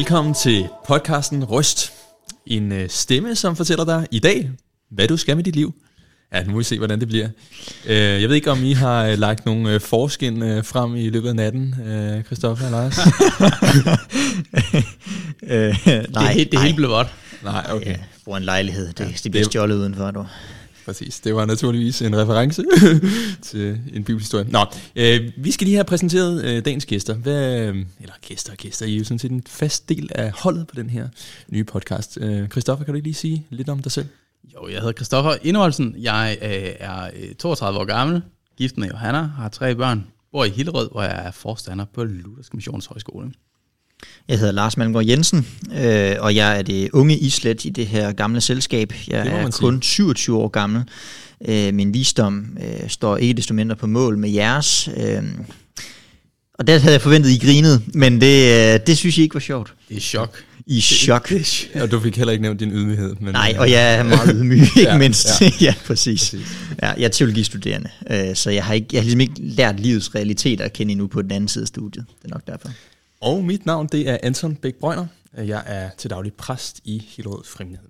Velkommen til podcasten Røst. En øh, stemme, som fortæller dig i dag, hvad du skal med dit liv. Ja, nu må vi se, hvordan det bliver. Øh, jeg ved ikke, om I har øh, lagt nogle øh, forskin øh, frem i løbet af natten, øh, Christoffer og Lars? øh, nej, det, det hele blev godt. Nej, okay. Ja, en lejlighed. Det, ja, det bliver stjålet udenfor, du. Præcis, det var naturligvis en reference til en bibelhistorie. Nå, øh, vi skal lige have præsenteret øh, dagens gæster. Hvad, øh, eller gæster og gæster, I er jo sådan set en fast del af holdet på den her nye podcast. Øh, Christoffer, kan du ikke lige sige lidt om dig selv? Jo, jeg hedder Christoffer Indholdsen. Jeg øh, er øh, 32 år gammel, gift med Johanna, har tre børn, bor i Hillerød, hvor jeg er forstander på Luthersk Missionshøjskole. Jeg hedder Lars Malmgaard Jensen, øh, og jeg er det unge islet i det her gamle selskab. Jeg er kun 27 år gammel. Øh, min visdom øh, står ikke desto mindre på mål med jeres. Øh, og der havde jeg forventet, I grinede, men det, øh, det synes I ikke var sjovt. Det er chok. I chok. Det, det, og du fik heller ikke nævnt din ydmyghed. Men, Nej, og jeg er meget ydmyg, ikke ja, mindst. Ja, ja præcis. præcis. Ja, jeg er teologistuderende, øh, så jeg har, ikke, jeg har ligesom ikke lært livets realiteter at kende endnu på den anden side af studiet. Det er nok derfor. Og mit navn, det er Anton Bæk Brøgner. Jeg er til daglig præst i Hillerød Frimlighed.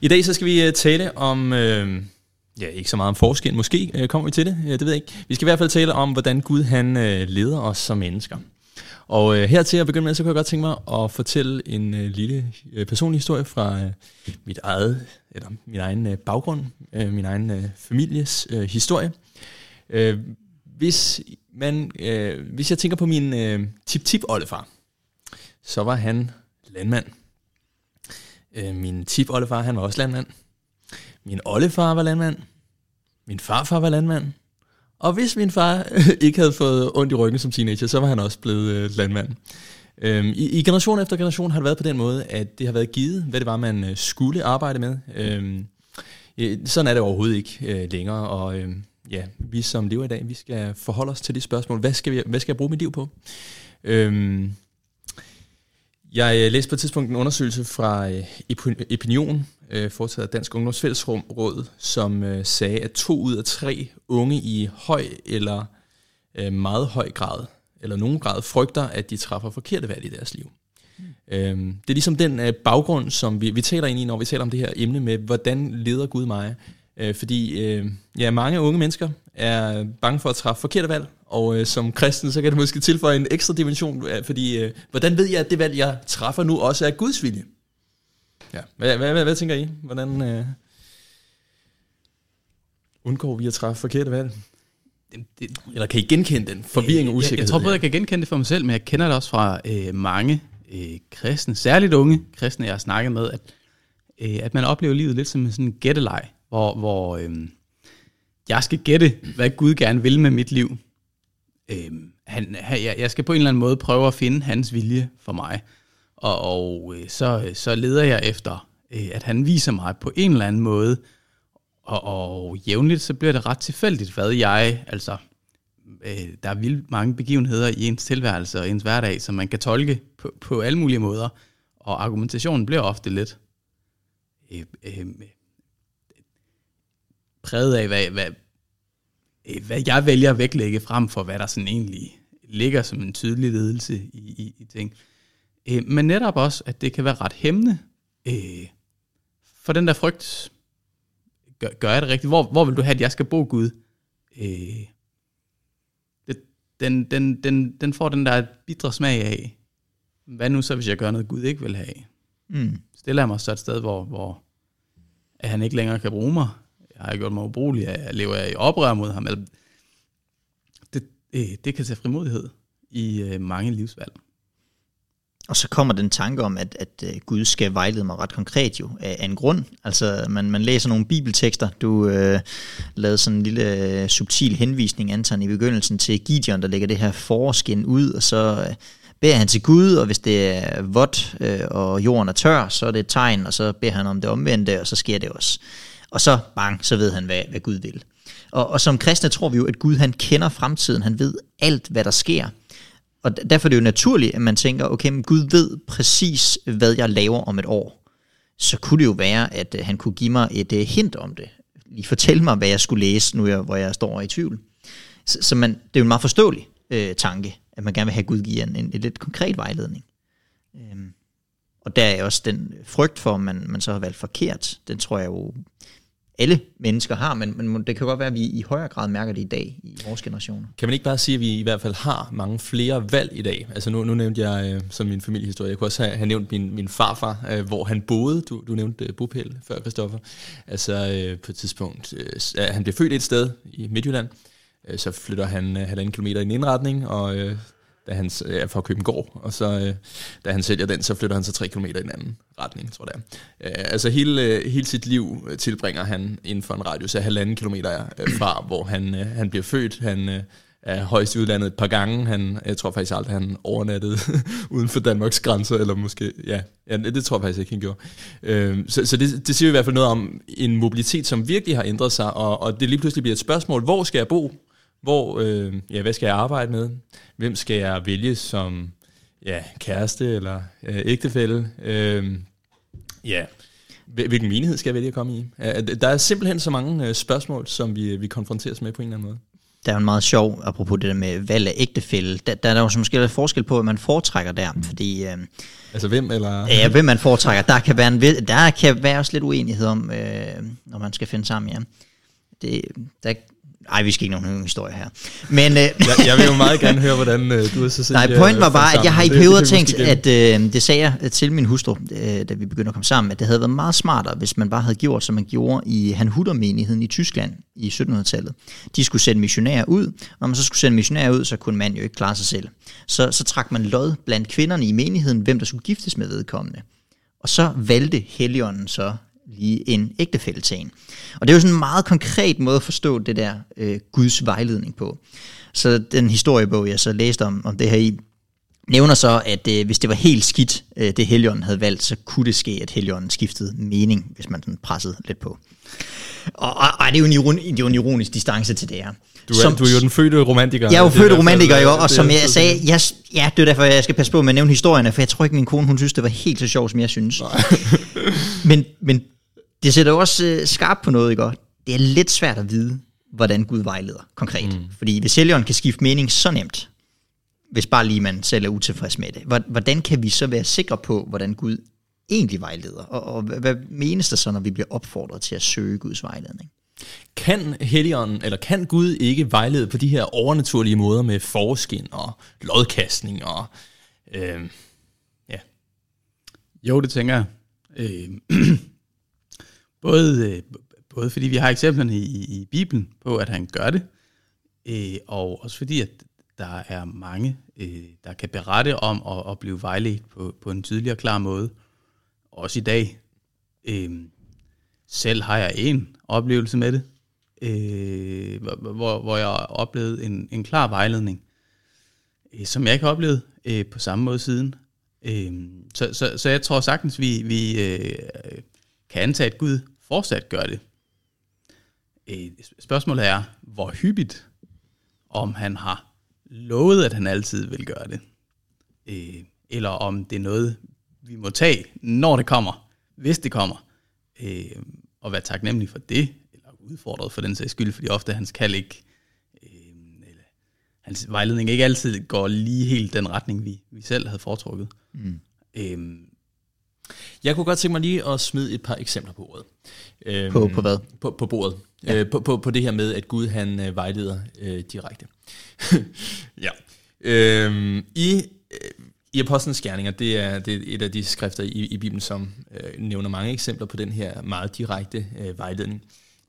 I dag så skal vi øh, tale om, øh, ja ikke så meget om forskel, måske øh, kommer vi til det, det ved jeg ikke. Vi skal i hvert fald tale om, hvordan Gud han øh, leder os som mennesker. Og øh, her til at begynde med, så kunne jeg godt tænke mig at fortælle en øh, lille øh, personlig historie fra øh, mit eget, eller min egen øh, baggrund, øh, min egen øh, families øh, historie. Øh, hvis men øh, hvis jeg tænker på min øh, tip-tip-oldefar, så var han landmand. Øh, min tip-oldefar, han var også landmand. Min oldefar var landmand. Min farfar var landmand. Og hvis min far ikke havde fået ondt i ryggen som teenager, så var han også blevet øh, landmand. Øhm, i, I generation efter generation har det været på den måde, at det har været givet, hvad det var, man øh, skulle arbejde med. Øhm, sådan er det overhovedet ikke øh, længere, og øh, ja, vi som lever i dag, vi skal forholde os til det spørgsmål. Hvad skal, vi, hvad skal jeg bruge mit liv på? Øhm, jeg læste på et tidspunkt en undersøgelse fra øh, Opinion, øh, foretaget af Dansk Ungdomsfællesråd, som øh, sagde, at to ud af tre unge i høj eller øh, meget høj grad, eller nogen grad, frygter, at de træffer forkerte valg i deres liv. Mm. Øhm, det er ligesom den øh, baggrund, som vi, vi taler ind i, når vi taler om det her emne med, hvordan leder Gud mig? Øh, fordi øh, ja, mange unge mennesker er bange for at træffe forkerte valg, og øh, som kristen, så kan det måske tilføje en ekstra dimension, øh, fordi øh, hvordan ved jeg, at det valg, jeg træffer nu, også er Guds vilje? Ja. Hvad, hvad, hvad, hvad tænker I? Hvordan øh, undgår vi at træffe forkerte valg? Det, Eller kan I genkende den forvirring og usikkerhed? Jeg, jeg tror både, jeg kan genkende det for mig selv, men jeg kender det også fra øh, mange øh, kristne, særligt unge kristne, jeg har snakket med, at, øh, at man oplever livet lidt som sådan en gætteleg, hvor, hvor øhm, jeg skal gætte, hvad Gud gerne vil med mit liv. Øhm, han, jeg, jeg skal på en eller anden måde prøve at finde hans vilje for mig. Og, og øh, så, så leder jeg efter, øh, at han viser mig på en eller anden måde, og, og jævnligt så bliver det ret tilfældigt, hvad jeg, altså, øh, der er vildt mange begivenheder i ens tilværelse og ens hverdag, som man kan tolke på, på alle mulige måder, og argumentationen bliver ofte lidt øh, øh, præget af, hvad, hvad, hvad jeg vælger at vægtlægge frem for, hvad der sådan egentlig ligger som en tydelig ledelse i, i, i ting. Øh, men netop også, at det kan være ret hæmmende øh, for den der frygt. Gør, gør jeg det rigtigt? Hvor, hvor vil du have, at jeg skal bo, Gud? Øh, det, den, den, den, den får den der bidre smag af, hvad nu så, hvis jeg gør noget, Gud ikke vil have? Mm. Stiller jeg mig så et sted, hvor, hvor at han ikke længere kan bruge mig? Jeg har gjort mig ubrugelig, jeg lever i oprør mod ham. Det, øh, det kan tage frimodighed i øh, mange livsvalg. Og så kommer den tanke om, at, at øh, Gud skal vejlede mig ret konkret jo, af, en grund. Altså, man, man læser nogle bibeltekster. Du øh, lavede sådan en lille øh, subtil henvisning, Anton, i begyndelsen til Gideon, der lægger det her forskin ud, og så øh, beder han til Gud, og hvis det er vådt, øh, og jorden er tør, så er det et tegn, og så beder han om det omvendte, og så sker det også. Og så bang, så ved han, hvad, hvad Gud vil. Og, og som kristne tror vi jo, at Gud han kender fremtiden, han ved alt, hvad der sker. Og derfor er det jo naturligt, at man tænker, okay, men Gud ved præcis, hvad jeg laver om et år. Så kunne det jo være, at øh, han kunne give mig et øh, hint om det. Lige fortælle mig, hvad jeg skulle læse, nu jeg, hvor jeg står i tvivl. Så, så man, det er jo en meget forståelig øh, tanke, at man gerne vil have Gud give en, en, en lidt konkret vejledning. Øhm. Og der er også den frygt for, at man, man så har valgt forkert. Den tror jeg jo, alle mennesker har, men, men det kan godt være, at vi i højere grad mærker det i dag i vores generationer. Kan man ikke bare sige, at vi i hvert fald har mange flere valg i dag? Altså nu, nu nævnte jeg øh, som min familiehistorie, jeg kunne også have, have nævnt min, min farfar, øh, hvor han boede. Du, du nævnte øh, bopæl før, Christoffer. Altså øh, på et tidspunkt, øh, han blev født et sted i Midtjylland, øh, så flytter han øh, halvanden kilometer i en indretning, og øh, da han er fra gård, og så øh, da han sælger den, så flytter han så tre kilometer i den anden retning, tror jeg. Øh, altså hele, øh, hele sit liv øh, tilbringer han inden for en radius af halvanden kilometer øh, fra, hvor han, øh, han bliver født. Han øh, er højst i udlandet et par gange. Han, jeg tror faktisk aldrig, han overnattede uden for Danmarks grænser, eller måske, ja, ja det tror jeg faktisk ikke, han gjorde. Øh, så så det, det siger i hvert fald noget om en mobilitet, som virkelig har ændret sig, og, og det lige pludselig bliver et spørgsmål, hvor skal jeg bo? Hvor, øh, ja, hvad skal jeg arbejde med? Hvem skal jeg vælge som ja, kæreste eller øh, ægtefælle? Øh, ja, hvilken menighed skal jeg vælge at komme i? Der er simpelthen så mange øh, spørgsmål, som vi, vi konfronteres med på en eller anden måde. Der er jo en meget sjov, apropos det der med valg af ægtefælle, der, der er jo måske lidt forskel på, hvad man foretrækker der, fordi... Øh, altså hvem, eller... Ja, hvem man foretrækker. Der kan være, en, der kan være også lidt uenighed om, øh, når man skal finde sammen, ja. Det, der, ej, vi skal ikke nogen historie her. Men, øh, jeg, jeg vil jo meget gerne høre, hvordan øh, du har så set Nej, pointen var bare, at jeg har i perioder tænkt, at øh, det sagde jeg til min hustru, øh, da vi begyndte at komme sammen, at det havde været meget smartere, hvis man bare havde gjort, som man gjorde i Hanhutter-menigheden i Tyskland i 1700-tallet. De skulle sende missionærer ud, og når man så skulle sende missionærer ud, så kunne man jo ikke klare sig selv. Så, så trak man lod blandt kvinderne i menigheden, hvem der skulle giftes med vedkommende. Og så valgte Helligånden så lige en ægtefælde til en. Og det er jo sådan en meget konkret måde at forstå det der øh, Guds vejledning på. Så den historiebog, jeg så læste om, om det her i, nævner så, at øh, hvis det var helt skidt, øh, det Helion havde valgt, så kunne det ske, at Helion skiftede mening, hvis man sådan pressede lidt på. Og, og, og det, er jo en ironi, det er jo en ironisk distance til det her. Du er, som, du er jo den fødte romantiker. Jeg er jo født romantiker, jo, og som jeg sagde, jeg, ja, det er derfor, jeg skal passe på med at nævne historierne, for jeg tror ikke, min kone hun synes, det var helt så sjovt, som jeg synes. men, men det sætter jo også øh, skarpt på noget, ikke? Det er lidt svært at vide, hvordan Gud vejleder konkret. Mm. Fordi hvis sælgeren kan skifte mening så nemt, hvis bare lige man selv er utilfreds med det, hvordan kan vi så være sikre på, hvordan Gud egentlig vejleder? Og, og hvad menes der så, når vi bliver opfordret til at søge Guds vejledning? Kan Helligånden, eller kan Gud ikke vejlede på de her overnaturlige måder med forskin og lodkastning og... Øh, ja. Jo, det tænker jeg. Øh, Både, øh, både fordi vi har eksemplerne i, i Bibelen på, at han gør det, øh, og også fordi, at der er mange, øh, der kan berette om at, at blive vejledt på, på en tydelig og klar måde. Også i dag. Øh, selv har jeg en oplevelse med det, øh, hvor, hvor jeg oplevede en, en klar vejledning, som jeg ikke har oplevet på samme måde siden. så, så, så jeg tror sagtens, vi, vi kan antage, at Gud fortsat gør det. Øh, spørgsmålet er, hvor hyppigt, om han har lovet, at han altid vil gøre det. Øh, eller om det er noget, vi må tage, når det kommer, hvis det kommer. Øh, og være taknemmelig for det, eller udfordret for den sags skyld, fordi ofte hans kald ikke, eller hans vejledning ikke altid går lige helt den retning, vi, vi selv havde foretrukket. Mm. Jeg kunne godt tænke mig lige at smide et par eksempler på ordet. Øhm, på, på hvad? På, på bordet. Ja. Øh, på, på, på det her med, at Gud han øh, vejleder øh, direkte. ja. Øhm, I øh, i Apostlenes Gerninger, det er, det er et af de skrifter i, i Bibelen, som øh, nævner mange eksempler på den her meget direkte øh, vejledning,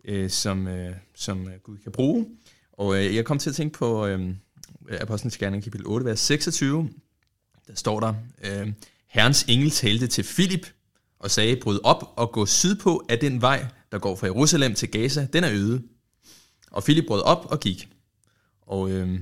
øh, som, øh, som Gud kan bruge. Og øh, jeg kom til at tænke på øh, Apostlenes Gerninger, kapitel 8, vers 26. Der står der, øh, Herrens engel talte til Filip og sagde, bryd op og gå sydpå af den vej, der går fra Jerusalem til Gaza, den er øde. Og Filip brød op og gik. Og øh,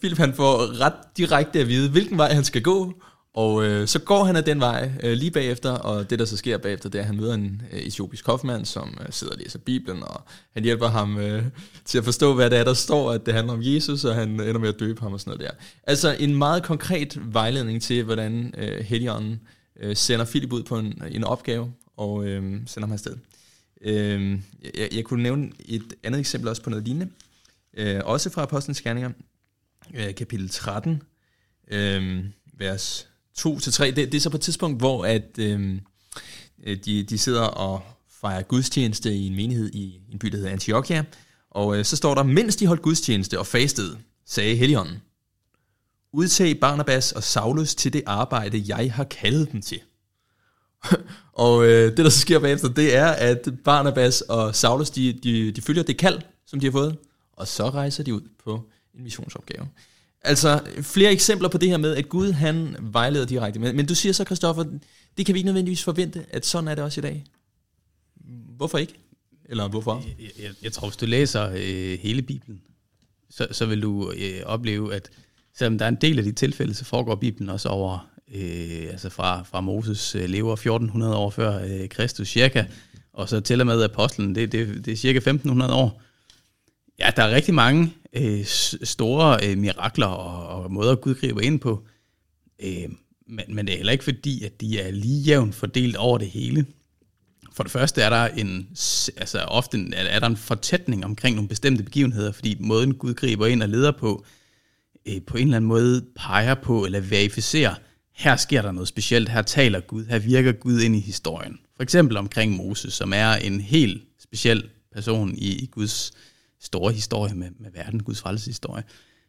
Philip han får ret direkte at vide, hvilken vej han skal gå, og øh, så går han af den vej øh, lige bagefter, og det der så sker bagefter, det er, at han møder en øh, etiopisk hofmand, som øh, sidder og læser Bibelen, og han hjælper ham øh, til at forstå, hvad det er, der står, at det handler om Jesus, og han ender med at døbe ham og sådan noget der. Altså en meget konkret vejledning til, hvordan øh, Helligånden øh, sender Philip ud på en, en opgave, og øh, sender ham afsted. Øh, jeg, jeg kunne nævne et andet eksempel også på noget lignende, øh, også fra Apostlenes Gerninger, øh, kapitel 13, øh, vers to til tre. Det, det er så på et tidspunkt, hvor at, øhm, øh, de, de sidder og fejrer gudstjeneste i en menighed i en by, der hedder Antiochia. Og øh, så står der, mens de holdt gudstjeneste og fastede, sagde Helligånden, udtag Barnabas og Saulus til det arbejde, jeg har kaldet dem til. og øh, det, der så sker bagefter, det er, at Barnabas og Saulus, de, de, de følger det kald, som de har fået, og så rejser de ud på en missionsopgave. Altså, flere eksempler på det her med, at Gud, han vejleder direkte. Men, men du siger så, Kristoffer, det kan vi ikke nødvendigvis forvente, at sådan er det også i dag. Hvorfor ikke? Eller hvorfor? Jeg, jeg, jeg tror, hvis du læser øh, hele Bibelen, så, så vil du øh, opleve, at selvom der er en del af de tilfælde, så foregår Bibelen også over, øh, altså fra, fra Moses øh, lever 1400 år før øh, Kristus cirka, og så til og med apostlen, det, det, det er cirka 1500 år. Ja, der er rigtig mange øh, store øh, mirakler og, og måder, Gud griber ind på, øh, men, men det er heller ikke fordi, at de er lige jævnt fordelt over det hele. For det første er der en, altså ofte er der en fortætning omkring nogle bestemte begivenheder, fordi måden Gud griber ind og leder på, øh, på en eller anden måde peger på eller verificerer, her sker der noget specielt, her taler Gud, her virker Gud ind i historien. For eksempel omkring Moses, som er en helt speciel person i, i Guds store historie med, med verden, Guds frelseshistorie.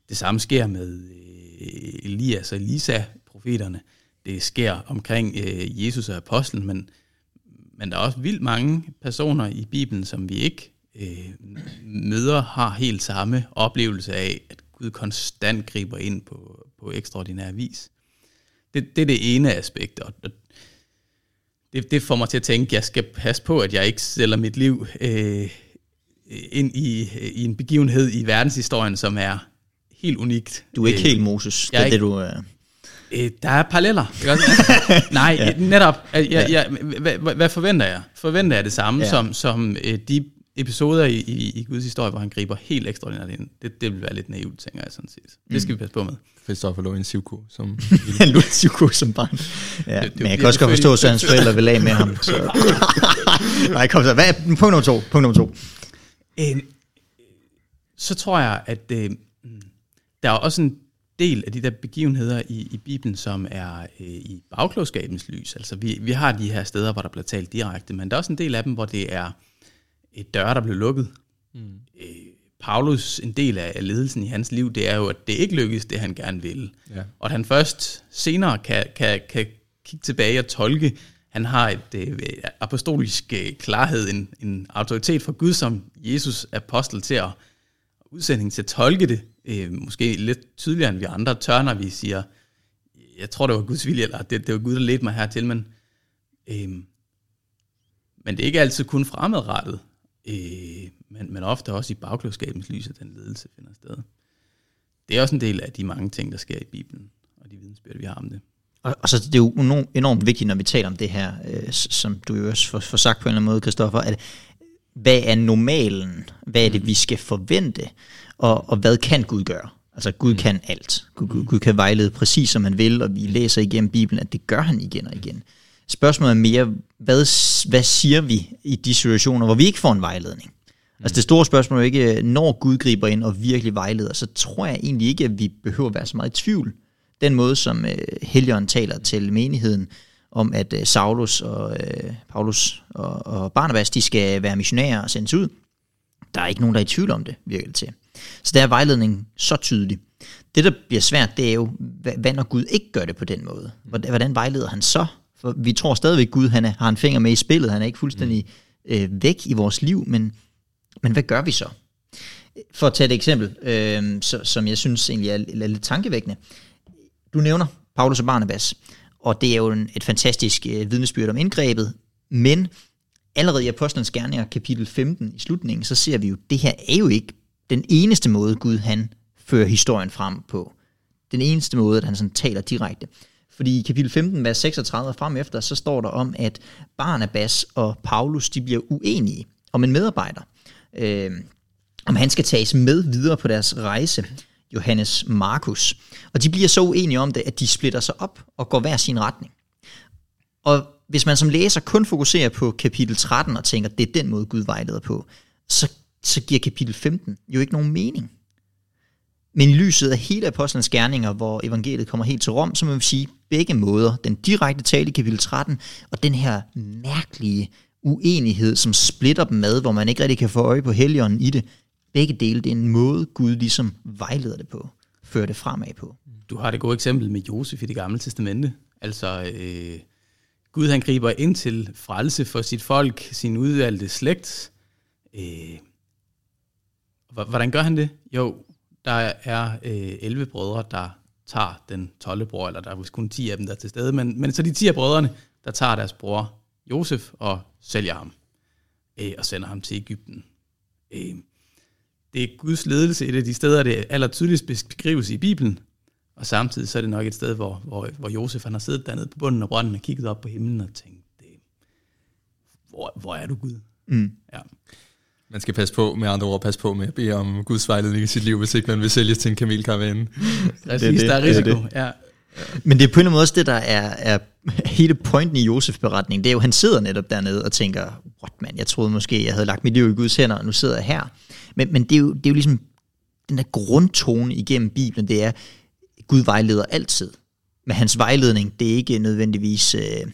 Det samme sker med øh, Elias og Elisa, profeterne. Det sker omkring øh, Jesus og apostlen, men men der er også vildt mange personer i Bibelen, som vi ikke øh, møder, har helt samme oplevelse af, at Gud konstant griber ind på, på ekstraordinær vis. Det, det er det ene aspekt, og det, det får mig til at tænke, at jeg skal passe på, at jeg ikke sælger mit liv øh, ind i, i en begivenhed i verdenshistorien, som er helt unikt. Du er ikke øh, helt Moses, det er ikke, det du... Øh Øh, der er paralleller. Nej, ja. netop. Jeg, jeg, jeg, hvad, hvad forventer jeg? Forventer jeg det samme ja. som, som øh, de episoder i, i, i Guds historie, hvor han griber helt ekstraordinært ind. Det, det vil være lidt naivt, tænker jeg sådan set. Det skal mm. vi passe på med. Christoffer lå en sivko som... han lå en sivko som barn. Ja, det, det, men jeg kan også godt forstå, at hans forældre vil af med ham. Så. Nej, kom så. Hvad er punkt nummer to? Punkt nummer to. Øh, så tror jeg, at øh, der er også en del af de der begivenheder i, i Bibelen, som er øh, i bagklogskabens lys. Altså vi, vi har de her steder, hvor der bliver talt direkte, men der er også en del af dem, hvor det er et dør, der blev lukket. Mm. Øh, Paulus, en del af ledelsen i hans liv, det er jo, at det ikke lykkes, det han gerne vil. Ja. Og at han først senere kan, kan, kan kigge tilbage og tolke. Han har et øh, apostolisk øh, klarhed, en, en autoritet fra Gud som Jesus apostel til at udsending til at tolke det, øh, måske lidt tydeligere end vi andre tør, når vi siger, jeg tror, det var Guds vilje, eller det, det var Gud, der ledte mig hertil, men, øh, men det er ikke altid kun fremadrettet, øh, men, men ofte også i bagklodskabens lys, at den ledelse finder sted. Det er også en del af de mange ting, der sker i Bibelen, og de vidensbyrd, vi har om det. Og, og så det er jo enormt vigtigt, når vi taler om det her, øh, som du jo også får, får sagt på en eller anden måde, Kristoffer, at hvad er normalen? Hvad er det, vi skal forvente? Og, og hvad kan Gud gøre? Altså Gud kan alt. Gud, Gud, Gud kan vejlede præcis som han vil, og vi læser igennem Bibelen, at det gør han igen og igen. Spørgsmålet er mere, hvad, hvad siger vi i de situationer, hvor vi ikke får en vejledning? Altså det store spørgsmål er ikke, når Gud griber ind og virkelig vejleder, så tror jeg egentlig ikke, at vi behøver at være så meget i tvivl. Den måde, som øh, Helion taler til menigheden, om at øh, Saulus og øh, Paulus og, og Barnabas, de skal være missionærer og sendes ud. Der er ikke nogen, der er i tvivl om det, virker det til. Så der er vejledningen så tydelig. Det, der bliver svært, det er jo, hvad når Gud ikke gør det på den måde? Hvordan vejleder han så? For vi tror stadigvæk, at Gud han er, har en finger med i spillet. Han er ikke fuldstændig øh, væk i vores liv, men, men hvad gør vi så? For at tage et eksempel, øh, så, som jeg synes egentlig er, er lidt tankevækkende. Du nævner Paulus og Barnabas. Og det er jo en, et fantastisk øh, vidnesbyrd om indgrebet, men allerede i Apostlenes Gerninger, kapitel 15 i slutningen, så ser vi jo, at det her er jo ikke den eneste måde, Gud han fører historien frem på. Den eneste måde, at han sådan taler direkte. Fordi i kapitel 15, vers 36 frem efter, så står der om, at Barnabas og Paulus, de bliver uenige om en medarbejder. Øh, om han skal tages med videre på deres rejse. Johannes Markus. Og de bliver så uenige om det, at de splitter sig op og går hver sin retning. Og hvis man som læser kun fokuserer på kapitel 13 og tænker, at det er den måde, Gud vejleder på, så, så giver kapitel 15 jo ikke nogen mening. Men i lyset af hele apostlenes gerninger, hvor evangeliet kommer helt til Rom, så må vi sige begge måder. Den direkte tale i kapitel 13, og den her mærkelige uenighed, som splitter dem med, hvor man ikke rigtig kan få øje på helligånden i det. Begge dele, det er en måde, Gud ligesom vejleder det på, fører det fremad på. Du har det gode eksempel med Josef i det gamle testamente. Altså, øh, Gud han griber ind til frelse for sit folk, sin udvalgte slægt. Øh, hvordan gør han det? Jo, der er øh, 11 brødre, der tager den 12. bror, eller der er vist kun 10 af dem, der er til stede, men, men så de 10 af brødrene, der tager deres bror Josef og sælger ham øh, og sender ham til Ægypten. Øh, det er Guds ledelse et af de steder, det aller tydeligst beskrives i Bibelen, og samtidig så er det nok et sted, hvor, hvor, hvor Josef han har siddet dernede på bunden af brønden og kigget op på himlen og tænkt, det, hvor, hvor er du Gud? Mm. Ja. Man skal passe på, med andre ord, passe på med at bede om Guds vejledning i sit liv, hvis ikke man vil sælges til en kamelkaravane. Præcis, det, der er risiko. Det, det. Ja. Men det er på en eller anden måde også det, der er, er hele pointen i Josefs beretning. Det er jo, han sidder netop dernede og tænker, what man, jeg troede måske, jeg havde lagt mit liv i Guds hænder, og nu sidder jeg her. Men, men det, er jo, det er jo ligesom den der grundtone igennem Bibelen, det er, Gud vejleder altid. Men hans vejledning, det er ikke nødvendigvis, øh,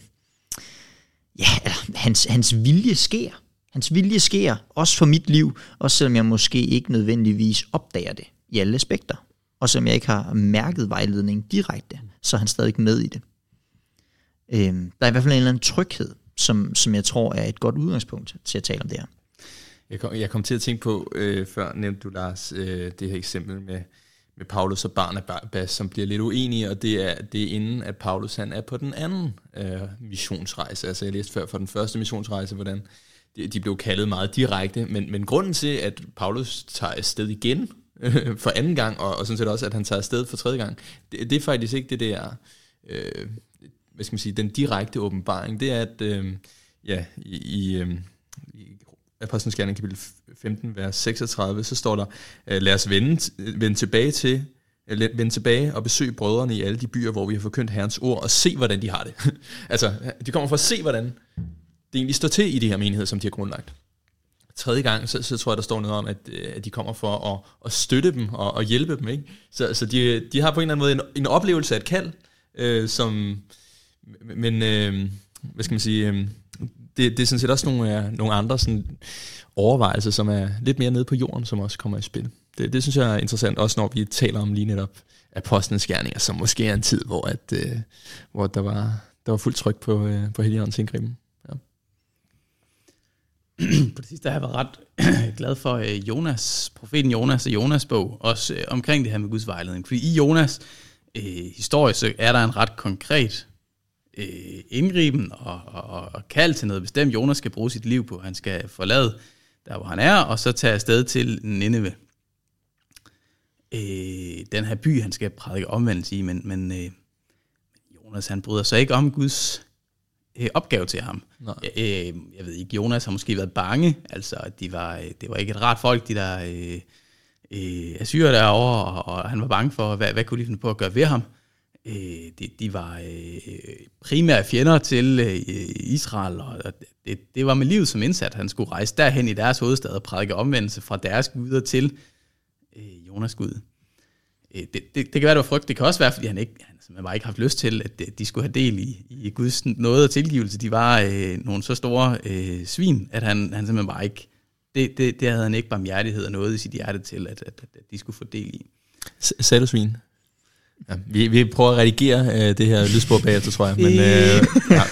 ja, eller, hans, hans vilje sker. Hans vilje sker, også for mit liv, også selvom jeg måske ikke nødvendigvis opdager det i alle aspekter. Og som jeg ikke har mærket vejledningen direkte, så er han stadig med i det. Øh, der er i hvert fald en eller anden tryghed, som, som jeg tror er et godt udgangspunkt til at tale om det her. Jeg kom, jeg kom til at tænke på, øh, før nævnte du, Lars, øh, det her eksempel med, med Paulus og Barnabas, som bliver lidt uenige, og det er, det er inden, at Paulus han er på den anden øh, missionsrejse. Altså jeg læste før for den første missionsrejse, hvordan de, de blev kaldet meget direkte, men, men grunden til, at Paulus tager afsted igen øh, for anden gang, og, og sådan set også, at han tager afsted for tredje gang, det, det er faktisk ikke det der, øh, hvad skal man sige, den direkte åbenbaring. Det er, at øh, ja, i, i, øh, i Apostlenes Gerning kapitel 15, vers 36, så står der, øh, lad os vende, vende tilbage til øh, vende tilbage og besøge brødrene i alle de byer, hvor vi har forkyndt Herrens ord, og se, hvordan de har det. altså, de kommer for at se, hvordan det egentlig står til i de her menigheder, som de har grundlagt. Tredje gang, så, så tror jeg, der står noget om, at, øh, at de kommer for at, at støtte dem og, og hjælpe dem. Ikke? Så, så de, de har på en eller anden måde en, en oplevelse af et kald, øh, som, men øh, hvad skal man sige, øh, det, det er sådan set også nogle, øh, nogle andre sådan, overvejelser, som er lidt mere nede på jorden, som også kommer i spil. Det, det synes jeg er interessant, også når vi taler om lige netop apostlenes gerninger, som måske er en tid, hvor, at, øh, hvor der, var, der var fuldt tryk på, øh, på Helligåndens indgriben. på det sidste har jeg været ret glad for øh, Jonas, profeten Jonas og Jonas bog, også øh, omkring det her med Guds vejledning. Fordi i Jonas øh, historie, så er der en ret konkret øh, indgriben og, og, og kald til noget bestemt, Jonas skal bruge sit liv på. Han skal forlade der, hvor han er, og så tage afsted til Nineve. Øh, den her by, han skal prædike omvendelse i, men, men øh, Jonas han bryder sig ikke om Guds øh, opgave til ham. Øh, jeg ved ikke, Jonas har måske været bange, altså de var, øh, det var ikke et rart folk, de der øh, øh, asyrer derovre, og, og han var bange for, hvad, hvad kunne de finde på at gøre ved ham. Øh, de, de var øh, primære fjender til øh, Israel, og det, det var med livet som indsat. Han skulle rejse derhen i deres hovedstad og prædike omvendelse fra deres guder til øh, Jonas Gud. Øh, det, det, det kan være, det var frygt. Det kan også være, fordi han ikke, han simpelthen bare ikke haft lyst til, at øh, de skulle have del i, i Guds noget og tilgivelse. De var øh, nogle så store øh, svin, at han, han simpelthen bare ikke, det, det, det havde han ikke barmhjertighed og noget i sit hjerte til, at, at, at de skulle få del i. Sagde du svin? Ja, vi, vi prøver at redigere øh, det her lydspor bagefter, tror jeg. Men, øh, ja.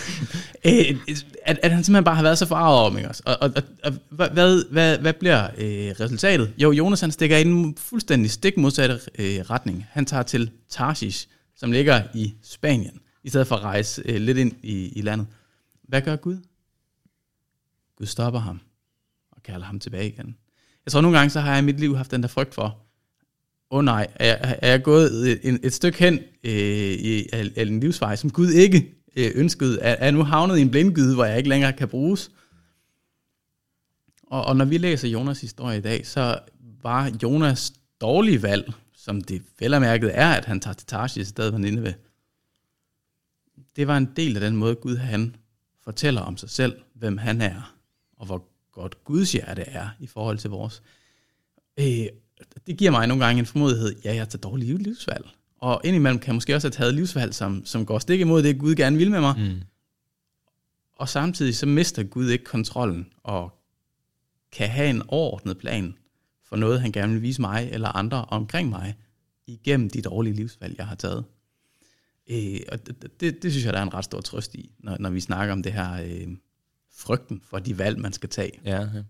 Øh, at, at han simpelthen bare har været så forarvet over mig. Og, og, og, og hvad, hvad, hvad bliver øh, resultatet? Jo, Jonas han stikker i en fuldstændig stik modsatte øh, retning. Han tager til Tarsis, som ligger i Spanien, i stedet for at rejse øh, lidt ind i, i landet. Hvad gør Gud? Gud stopper ham og kalder ham tilbage igen. Jeg tror nogle gange, så har jeg i mit liv haft den der frygt for, åh oh nej, er, er jeg gået et, et stykke hen øh, i, i en livsvej, som Gud ikke øh, ønskede, er, er nu havnet i en blindgyde, hvor jeg ikke længere kan bruges. Og, og når vi læser Jonas historie i dag, så var Jonas dårlige valg, som det velmærket er, at han tager til Tarsis i stedet for Nineve. Det var en del af den måde, Gud han fortæller om sig selv, hvem han er, og hvor godt Guds hjerte er i forhold til vores. Øh, det giver mig nogle gange en formodighed, ja, jeg tager dårlige livsvalg. Og indimellem kan jeg måske også have taget livsvalg, som, som går stik imod det, Gud gerne vil med mig. Mm. Og samtidig så mister Gud ikke kontrollen, og kan have en overordnet plan for noget, han gerne vil vise mig eller andre omkring mig, igennem de dårlige livsvalg, jeg har taget. Øh, og det, det, det synes jeg, der er en ret stor trøst i, når, når vi snakker om det her øh, frygten for de valg, man skal tage. Ja, ja.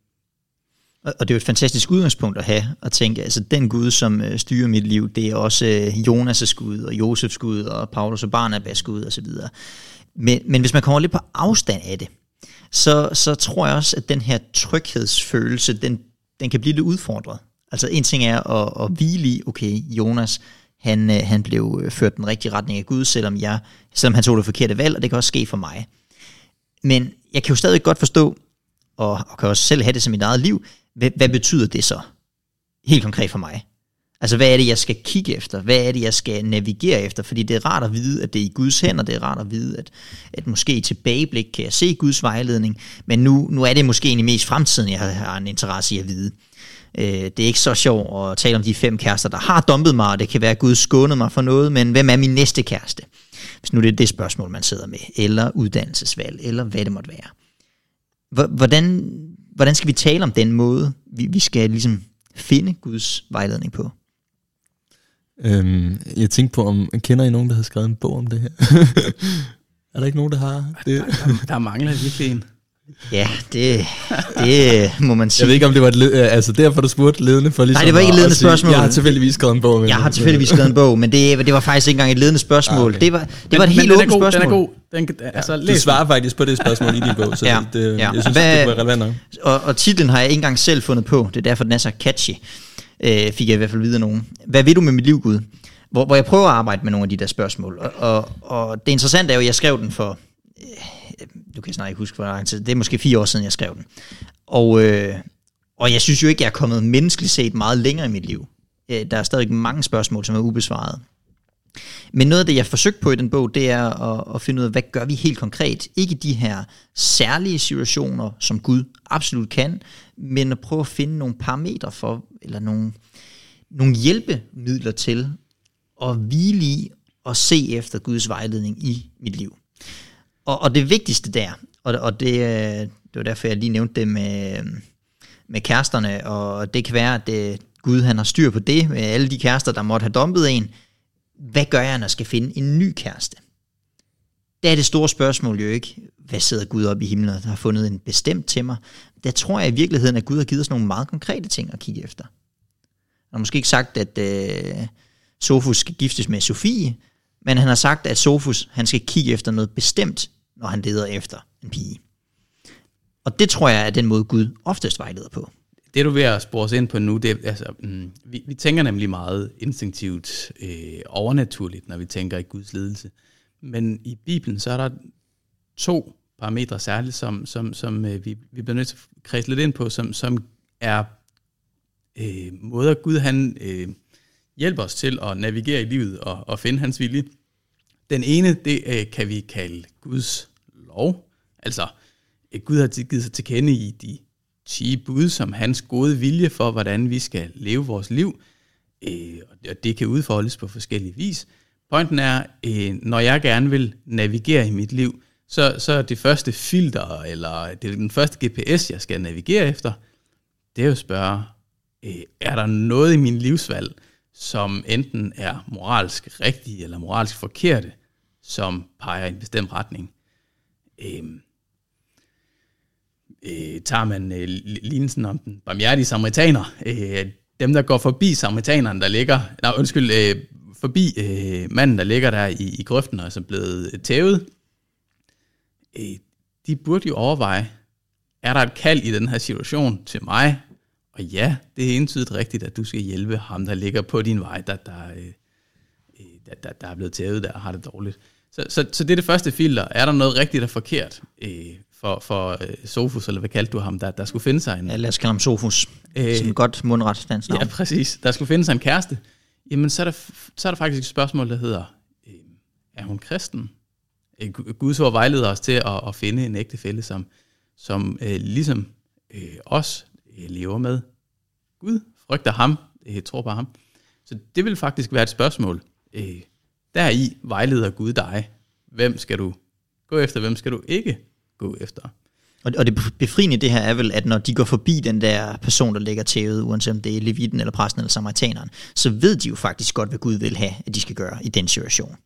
Og det er jo et fantastisk udgangspunkt at have, at tænke, altså den Gud, som øh, styrer mit liv, det er også øh, Jonas' Gud, og Josefs Gud, og Paulus og Barnabas Gud, osv. Men, men hvis man kommer lidt på afstand af det, så, så tror jeg også, at den her tryghedsfølelse, den, den kan blive lidt udfordret. Altså en ting er at, at hvile i, okay, Jonas, han, øh, han blev ført den rigtige retning af Gud, selvom, jeg, selvom han tog det forkerte valg, og det kan også ske for mig. Men jeg kan jo stadig godt forstå, og, og kan også selv have det som mit eget liv, hvad, hvad betyder det så? Helt konkret for mig. Altså, hvad er det, jeg skal kigge efter? Hvad er det, jeg skal navigere efter? Fordi det er rart at vide, at det er i Guds hænder. Det er rart at vide, at, at måske i tilbageblik kan jeg se Guds vejledning. Men nu, nu er det måske egentlig mest fremtiden, jeg har en interesse i at vide. Øh, det er ikke så sjovt at tale om de fem kærester, der har dumpet mig, og det kan være, at Gud skånede mig for noget, men hvem er min næste kæreste? Hvis nu det er det spørgsmål, man sidder med, eller uddannelsesvalg, eller hvad det måtte være. Hvordan, hvordan skal vi tale om den måde, vi, vi skal ligesom finde Guds vejledning på? Øhm, jeg tænkte på, om kender I nogen, der har skrevet en bog om det her? er der ikke nogen, der har det? Der, der, der mangler virkelig en. Ja, det, det må man sige. Jeg ved ikke, om det var et led, altså derfor, du spurgte ledende for ligesom Nej, det var ikke et ledende spørgsmål. Jeg har tilfældigvis skrevet en bog. Men jeg har tilfældigvis skrevet en bog, men det, det var faktisk ikke engang et ledende spørgsmål. Ah, okay. Det var, det men, var et helt åbent spørgsmål. Den er god. Den, altså, ja, du svarer faktisk på det spørgsmål i din bog, så ja, det, ja. jeg synes, Hvad, det var relevant nok. Og, og titlen har jeg ikke engang selv fundet på. Det er derfor, den er så catchy. Øh, fik jeg i hvert fald videre nogen. Hvad vil du med mit liv, Gud? Hvor, hvor jeg prøver at arbejde med nogle af de der spørgsmål. Og, og, og det interessante er jo, at jeg skrev den for du kan snart ikke huske, hvor lang tid, det er måske fire år siden, jeg skrev den. Og, øh, og jeg synes jo ikke, jeg er kommet menneskeligt set meget længere i mit liv. Øh, der er stadig mange spørgsmål, som er ubesvaret. Men noget af det, jeg forsøgte på i den bog, det er at, at finde ud af, hvad gør vi helt konkret? Ikke de her særlige situationer, som Gud absolut kan, men at prøve at finde nogle parametre for, eller nogle, nogle hjælpemidler til at hvile i og se efter Guds vejledning i mit liv. Og, og det vigtigste der, og, og det, øh, det var derfor, jeg lige nævnte det med, øh, med kæresterne, og det kan være, at det, Gud han har styr på det, med alle de kærester, der måtte have dumpet en. Hvad gør jeg, når jeg skal finde en ny kæreste? Det er det store spørgsmål jo ikke, hvad sidder Gud op i himlen og har fundet en bestemt til mig? Der tror jeg i virkeligheden, at Gud har givet os nogle meget konkrete ting at kigge efter. Han har måske ikke sagt, at øh, Sofus skal giftes med Sofie, men han har sagt, at Sofus han skal kigge efter noget bestemt når han leder efter en pige. Og det tror jeg er den måde, Gud oftest vejleder på. Det du vil at spore os ind på nu, det er, altså, mm, vi, vi tænker nemlig meget instinktivt øh, overnaturligt, når vi tænker i Guds ledelse. Men i Bibelen, så er der to parametre særligt, som, som, som øh, vi, vi bliver nødt til at kredse lidt ind på, som, som er øh, måder, Gud han øh, hjælper os til at navigere i livet og, og finde hans vilje. Den ene, det øh, kan vi kalde Guds lov. Altså, Gud har givet sig til kende i de 10 bud, som hans gode vilje for, hvordan vi skal leve vores liv. Øh, og det kan udfoldes på forskellige vis. Pointen er, øh, når jeg gerne vil navigere i mit liv, så, så er det første filter, eller det er den første GPS, jeg skal navigere efter, det er jo at spørge, øh, er der noget i min livsvalg, som enten er moralsk rigtige eller moralsk forkerte, som peger i en bestemt retning. Øh, øh, tager man øh, lignelsen om den barmhjertige samaritaner, øh, dem der går forbi samaritaneren, der ligger, nej undskyld, øh, forbi øh, manden, der ligger der i, i grøften og er blevet tævet, øh, de burde jo overveje, er der et kald i den her situation til mig? Og ja, det er entydigt rigtigt, at du skal hjælpe ham, der ligger på din vej, der, der, øh, øh der, der, der er blevet tævet der og har det dårligt. Så, så, så det er det første filter. Er der noget rigtigt og forkert øh, for, for øh, Sofus, eller hvad kaldte du ham, der, der skulle finde sig en... Ja, lad os kalde ham Sofus, øh, som godt mundret dansk navn. Ja, præcis. Der skulle finde sig en kæreste. Jamen, så er der, så er der faktisk et spørgsmål, der hedder, øh, er hun kristen? Øh, Gud så vejleder os til at, at finde en ægtefælle, som, som øh, ligesom øh, os øh, lever med Gud, frygter ham, øh, tror på ham. Så det vil faktisk være et spørgsmål. Øh, der i vejleder Gud dig. Hvem skal du gå efter, hvem skal du ikke gå efter? Og, og det befriende det her er vel, at når de går forbi den der person, der ligger tævet, uanset om det er levitten eller præsten eller samaritaneren, så ved de jo faktisk godt, hvad Gud vil have, at de skal gøre i den situation.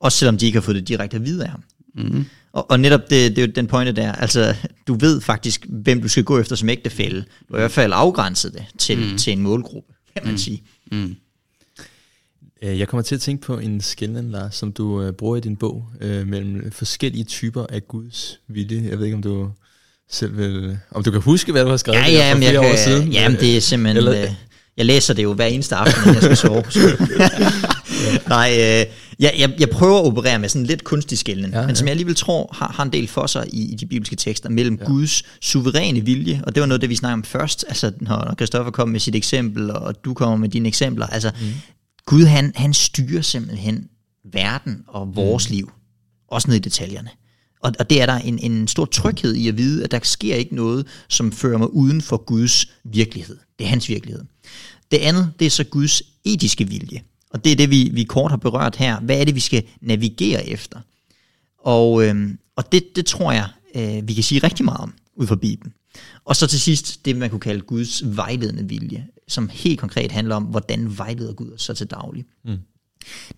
Også selvom de ikke har fået det direkte at vide af ham. Mm. Og, og netop det, det er jo den pointe der, altså du ved faktisk, hvem du skal gå efter som ægtefælde. Du har i hvert fald afgrænset det til, mm. til en målgruppe, kan man mm. sige. Mm. Øh, jeg kommer til at tænke på en skældning, Lars, som du uh, bruger i din bog, uh, mellem forskellige typer af Guds vilje. Jeg ved ikke, om du selv vil, om du kan huske, hvad du har skrevet ja, ja, for flere jeg, år siden. Jamen, det er simpelthen... Eller, jeg læser det jo hver eneste aften, når jeg skal sove. Nej, øh, jeg, jeg, jeg prøver at operere med sådan lidt kunstig skældning, ja, men som jeg alligevel tror har, har en del for sig i, i de bibelske tekster, mellem ja. Guds suveræne vilje, og det var noget, det vi snakkede om først, altså når Christoffer kom med sit eksempel, og du kommer med dine eksempler, altså mm. Gud han, han styrer simpelthen verden og vores mm. liv, også ned i detaljerne. Og, og det er der en, en stor tryghed i at vide, at der sker ikke noget, som fører mig uden for Guds virkelighed. Det er hans virkelighed. Det andet, det er så Guds etiske vilje. Og det er det, vi, vi kort har berørt her. Hvad er det, vi skal navigere efter? Og, øhm, og det, det tror jeg, øh, vi kan sige rigtig meget om ud fra Bibelen. Og så til sidst det, man kunne kalde Guds vejledende vilje, som helt konkret handler om, hvordan vejleder Gud så til daglig. Mm.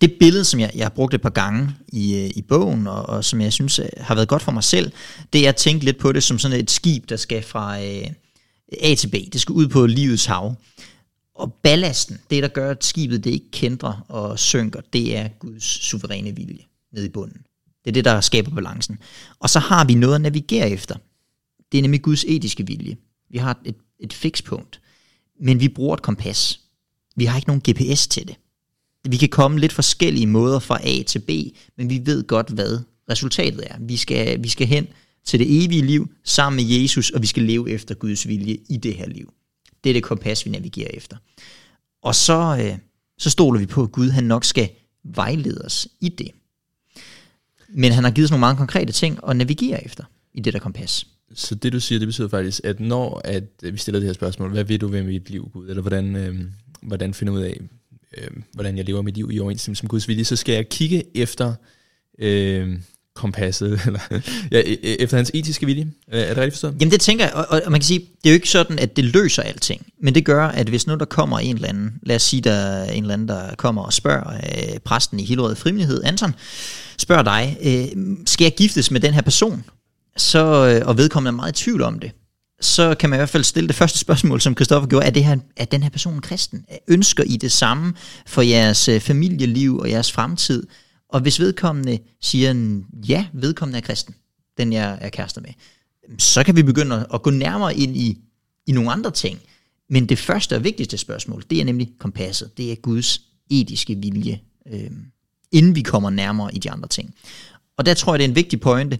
Det billede, som jeg, jeg har brugt et par gange i, øh, i bogen, og, og som jeg synes øh, har været godt for mig selv, det er at tænke lidt på det som sådan et skib, der skal fra øh, A til B. Det skal ud på livets hav. Og ballasten, det der gør, at skibet det ikke kender og synker, det er Guds suveræne vilje nede i bunden. Det er det, der skaber balancen. Og så har vi noget at navigere efter. Det er nemlig Guds etiske vilje. Vi har et, et fikspunkt, men vi bruger et kompas. Vi har ikke nogen GPS til det. Vi kan komme lidt forskellige måder fra A til B, men vi ved godt, hvad resultatet er. Vi skal, vi skal hen til det evige liv sammen med Jesus, og vi skal leve efter Guds vilje i det her liv. Det er det kompas, vi navigerer efter. Og så, øh, så stoler vi på, at Gud han nok skal vejlede os i det. Men han har givet os nogle meget konkrete ting at navigere efter i det der kompas. Så det du siger, det betyder faktisk, at når at øh, vi stiller det her spørgsmål, hvad vil du ved mit liv, Gud? Eller hvordan, øh, hvordan finder ud af, øh, hvordan jeg lever mit liv i overensstemmelse med Guds vilje, så skal jeg kigge efter øh, kompasset, eller ja, e, e, efter hans etiske vilje. Øh, er det rigtigt forstået? Jamen det tænker jeg, og, og man kan sige, det er jo ikke sådan, at det løser alting, men det gør, at hvis nu der kommer en eller anden, lad os sige, der er en eller anden, der kommer og spørger øh, præsten i Hillerød Frivillighed, Anton, spørger dig, øh, skal jeg giftes med den her person? Så, øh, og vedkommende er meget i tvivl om det, så kan man i hvert fald stille det første spørgsmål, som Christoffer gjorde, er, det her, er den her person kristen? Ønsker I det samme for jeres øh, familieliv og jeres fremtid? Og hvis vedkommende siger, ja, vedkommende er kristen, den jeg er kærester med, så kan vi begynde at gå nærmere ind i, i nogle andre ting. Men det første og vigtigste spørgsmål, det er nemlig kompasset. Det er Guds etiske vilje, øh, inden vi kommer nærmere i de andre ting. Og der tror jeg, det er en vigtig pointe.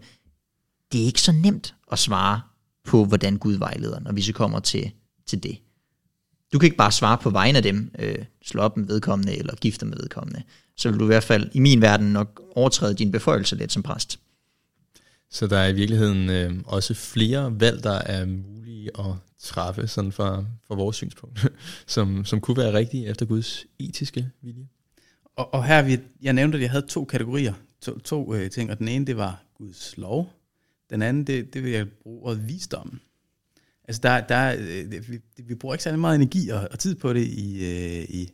Det er ikke så nemt at svare på, hvordan Gud vejleder, når vi så kommer til, til det. Du kan ikke bare svare på vegne af dem, øh, slå op med vedkommende eller gifte med vedkommende. Så vil du i hvert fald i min verden nok overtræde din beføjelse lidt som præst. Så der er i virkeligheden øh, også flere valg, der er mulige at træffe sådan fra, fra vores synspunkt, som, som kunne være rigtige efter Guds etiske vilje. Og, og her, vi, jeg nævnte, at jeg havde to kategorier, to, to øh, ting, og den ene, det var Guds lov, den anden, det, det vil jeg bruge ordet visdom. Altså, der, der, øh, vi, vi bruger ikke særlig meget energi og, og tid på det i, øh, i,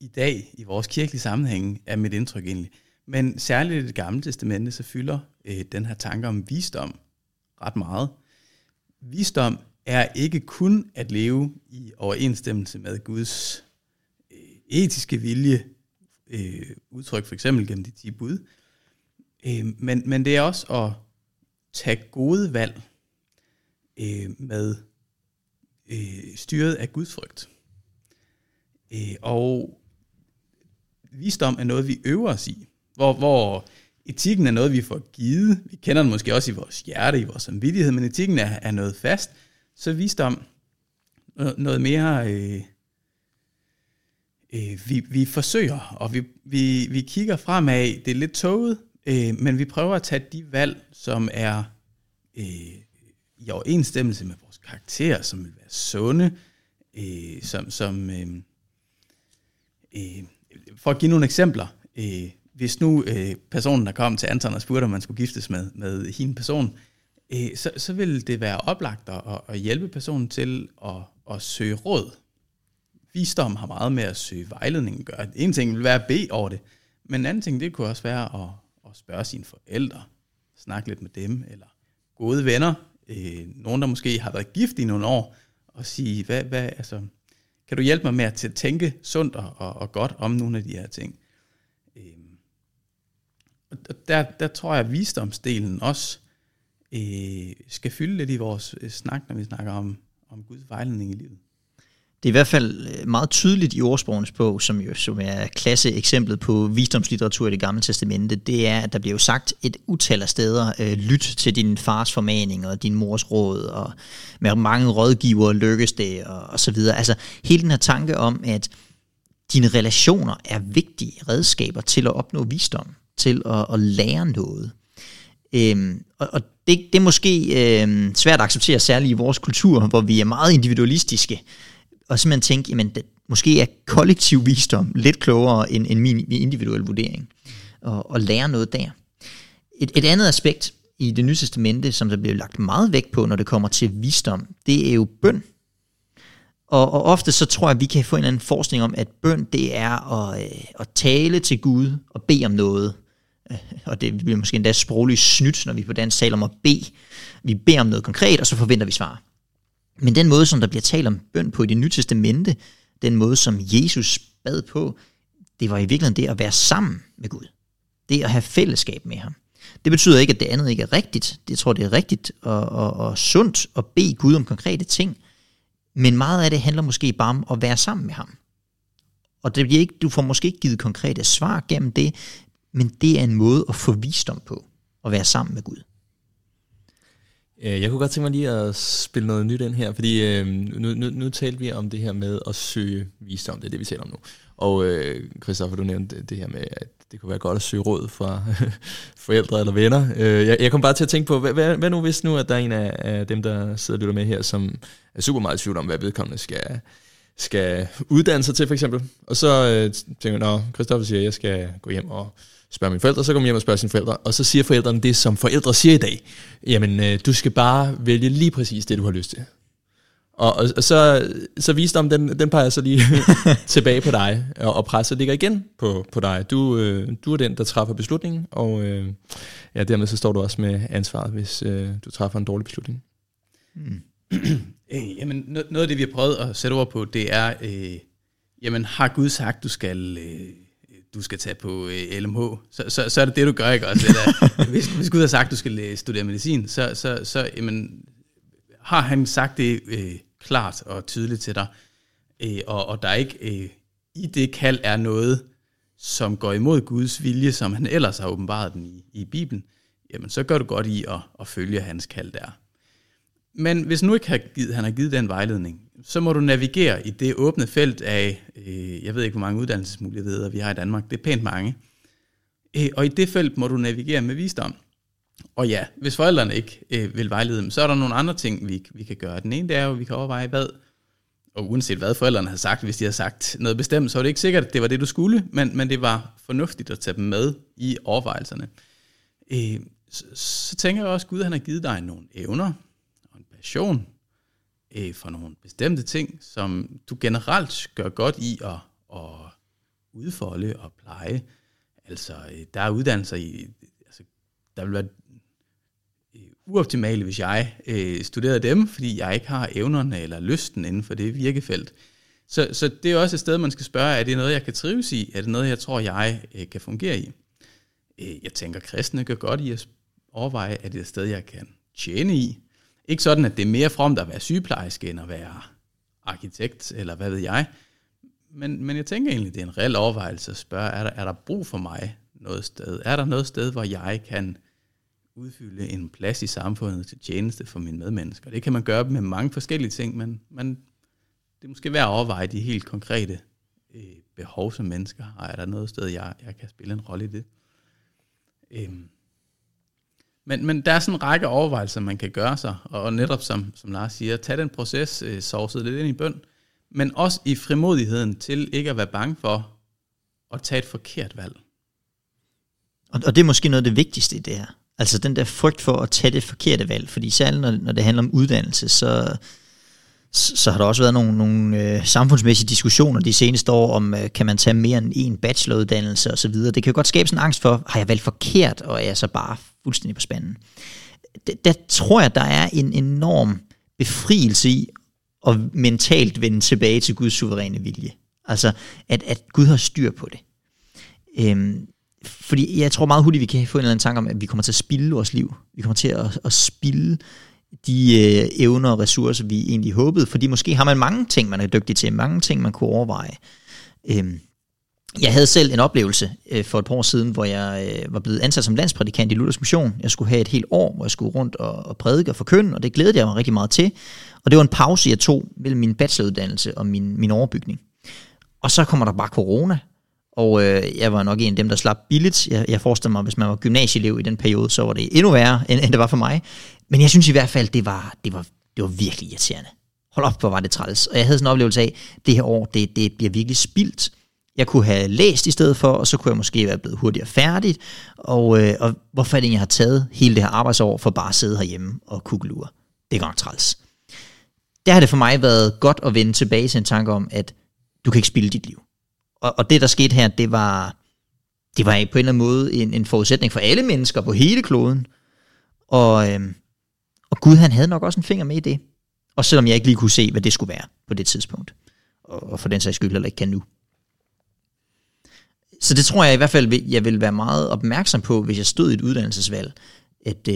i dag, i vores kirkelige sammenhæng, er mit indtryk egentlig. Men særligt i det gamle testamente, så fylder øh, den her tanke om visdom ret meget. Visdom er ikke kun at leve i overensstemmelse med Guds øh, etiske vilje, øh, udtryk for eksempel gennem de 10 bud, øh, men, men det er også at tage gode valg øh, med øh, styret af Guds frygt. Øh, og visdom er noget, vi øver os i, hvor, hvor etikken er noget, vi får givet. Vi kender den måske også i vores hjerte, i vores samvittighed, men etikken er, er noget fast. Så visdom noget mere... Øh, øh, vi, vi forsøger, og vi, vi, vi kigger fremad. Det er lidt tåget, øh, men vi prøver at tage de valg, som er øh, i overensstemmelse med vores karakter, som vil være sunde, øh, som, som øh, øh, for at give nogle eksempler, øh, hvis nu øh, personen, der kom til Anton og spurgte, om man skulle giftes med, med hende person, øh, så, så vil det være oplagt at, at hjælpe personen til at, at søge råd. Visdom har meget med at søge vejledning at gøre. En ting vil være at bede over det, men en anden ting, det kunne også være at, at spørge sine forældre, snakke lidt med dem, eller gode venner, øh, nogen der måske har været gift i nogle år, og sige, hvad, hvad, altså, kan du hjælpe mig med at tænke sundt og, og, og godt om nogle af de her ting? Øh, og der, der tror jeg, at visdomsdelen også øh, skal fylde lidt i vores øh, snak, når vi snakker om, om Guds vejledning i livet. Det er i hvert fald øh, meget tydeligt i ordsprogenes bog, som jo som er klasse eksemplet på visdomslitteratur i det gamle testamente, det er, at der bliver jo sagt et utal af steder, øh, lyt til din fars formaning og din mors råd, og med mange rådgiver lykkes det, og, og så videre. Altså hele den her tanke om, at dine relationer er vigtige redskaber til at opnå visdom, til at, at lære noget. Øhm, og, og det, det er måske øhm, svært at acceptere, særligt i vores kultur, hvor vi er meget individualistiske, og simpelthen tænke, jamen det, måske er kollektiv visdom lidt klogere end, end min individuel vurdering, og, og lære noget der. Et, et andet aspekt i det nye testamente, som der bliver lagt meget vægt på, når det kommer til visdom, det er jo bøn. Og, og ofte så tror jeg, at vi kan få en eller anden forskning om, at bøn det er at, øh, at tale til Gud og bede om noget. Øh, og det bliver måske endda sprogligt snydt, når vi på dansk taler om at bede. Vi beder om noget konkret, og så forventer vi svar. Men den måde, som der bliver talt om bøn på i det nye testamente, den måde, som Jesus bad på, det var i virkeligheden det at være sammen med Gud. Det at have fællesskab med ham. Det betyder ikke, at det andet ikke er rigtigt. Det tror, det er rigtigt og, og, og sundt at bede Gud om konkrete ting. Men meget af det handler måske bare om at være sammen med ham. Og det bliver ikke, du får måske ikke givet konkrete svar gennem det, men det er en måde at få visdom på, at være sammen med Gud. Øh, jeg kunne godt tænke mig lige at spille noget nyt ind her, fordi øh, nu, nu, nu talte vi om det her med at søge visdom, det er det, vi taler om nu. Og øh, Christoffer, du nævnte det, her med, at det kunne være godt at søge råd fra forældre eller venner. Øh, jeg, jeg kom bare til at tænke på, hvad, hvad, hvad nu hvis nu, at der er en af, af dem, der sidder og lytter med her, som er super meget i tvivl om, hvad vedkommende skal, skal uddanne sig til, for eksempel. Og så øh, tænker jeg, Christoffer siger, at jeg skal gå hjem og spørger mine forældre, så kommer hjem og spørger sine forældre, og så siger forældrene det, som forældre siger i dag. Jamen, øh, du skal bare vælge lige præcis det, du har lyst til. Og, og, og så, så visdom, den, den peger så lige tilbage på dig, og, og presset ligger igen på, på dig. Du, øh, du er den, der træffer beslutningen, og øh, ja, dermed så står du også med ansvaret, hvis øh, du træffer en dårlig beslutning. Mm. øh, jamen, noget af det, vi har prøvet at sætte ord på, det er, øh, jamen, har Gud sagt, du skal... Øh, du skal tage på øh, LMH, så, så, så er det det, du gør, ikke også? Eller, hvis, hvis Gud har sagt, du skal studere medicin, så, så, så jamen, har han sagt det øh, klart og tydeligt til dig, øh, og, og der er ikke øh, i det kald er noget, som går imod Guds vilje, som han ellers har åbenbaret den i, i Bibelen, jamen så gør du godt i at, at følge hans kald der. Men hvis nu ikke har givet, han har givet den vejledning, så må du navigere i det åbne felt af, øh, jeg ved ikke, hvor mange uddannelsesmuligheder vi har i Danmark, det er pænt mange. Øh, og i det felt må du navigere med visdom. Og ja, hvis forældrene ikke øh, vil vejlede dem, så er der nogle andre ting, vi, vi kan gøre. Den ene det er jo, at vi kan overveje, hvad, og uanset hvad forældrene har sagt, hvis de har sagt noget bestemt, så er det ikke sikkert, at det var det, du skulle, men, men det var fornuftigt at tage dem med i overvejelserne. Øh, så, så tænker jeg også, at Gud han har givet dig nogle evner, passion øh, for nogle bestemte ting, som du generelt gør godt i at, at udfolde og pleje. Altså, øh, der er uddannelser i, altså, der vil være øh, uoptimale, hvis jeg øh, studerede dem, fordi jeg ikke har evnerne eller lysten inden for det virkefelt. Så, så det er også et sted, man skal spørge, er det noget, jeg kan trives i? Er det noget, jeg tror, jeg øh, kan fungere i? Øh, jeg tænker, kristne gør godt i at overveje, er det et sted, jeg kan tjene i? Ikke sådan, at det er mere fromt at være sygeplejerske, end at være arkitekt, eller hvad ved jeg. Men, men jeg tænker egentlig, det er en reel overvejelse at spørge, er der, er der brug for mig noget sted? Er der noget sted, hvor jeg kan udfylde en plads i samfundet til tjeneste for mine medmennesker? Det kan man gøre med mange forskellige ting, men, men det er måske værd at overveje de helt konkrete øh, behov, som mennesker har. Er der noget sted, jeg, jeg kan spille en rolle i det? Øhm, men, men der er sådan en række overvejelser, man kan gøre sig, og netop som, som Lars siger, tag den proces, øh, sovset lidt ind i bøn, men også i frimodigheden til ikke at være bange for at tage et forkert valg. Og, og det er måske noget af det vigtigste i det her. Altså den der frygt for at tage det forkerte valg, fordi særligt når, når det handler om uddannelse, så, så har der også været nogle, nogle øh, samfundsmæssige diskussioner de seneste år om, øh, kan man tage mere end en bacheloruddannelse osv. Det kan jo godt skabe sådan en angst for, har jeg valgt forkert, og er jeg så bare fuldstændig på spanden. Der, der tror jeg, der er en enorm befrielse i at mentalt vende tilbage til Guds suveræne vilje. Altså, at, at Gud har styr på det. Øhm, fordi jeg tror meget hurtigt, vi kan få en eller anden tanke om, at vi kommer til at spille vores liv. Vi kommer til at, at spille de øh, evner og ressourcer, vi egentlig håbede. Fordi måske har man mange ting, man er dygtig til, mange ting, man kunne overveje. Øhm, jeg havde selv en oplevelse øh, for et par år siden, hvor jeg øh, var blevet ansat som landsprædikant i Luthers Mission. Jeg skulle have et helt år, hvor jeg skulle rundt og, og prædike og forkynde, og det glædede jeg mig rigtig meget til. Og det var en pause, jeg tog mellem min bacheloruddannelse og min, min overbygning. Og så kommer der bare corona, og øh, jeg var nok en af dem, der slap billigt. Jeg, jeg forestiller mig, hvis man var gymnasieelev i den periode, så var det endnu værre, end, end det var for mig. Men jeg synes i hvert fald, det var, det var, det var virkelig irriterende. Hold op, hvor var det træls. Og jeg havde sådan en oplevelse af, at det her år, det, det bliver virkelig spildt. Jeg kunne have læst i stedet for, og så kunne jeg måske være blevet hurtigere færdigt. Og, øh, og hvorfor er det, jeg har taget hele det her arbejdsår for bare at sidde herhjemme og kugelure? Det er godt træls. Der har det for mig været godt at vende tilbage til en tanke om, at du kan ikke spille dit liv. Og, og det, der skete her, det var, det var på en eller anden måde en, en forudsætning for alle mennesker på hele kloden. Og, øh, og Gud, han havde nok også en finger med i det. Og selvom jeg ikke lige kunne se, hvad det skulle være på det tidspunkt. Og, og for den sags skyld heller ikke kan nu. Så det tror jeg i hvert fald, jeg vil være meget opmærksom på, hvis jeg stod i et uddannelsesvalg, at øh,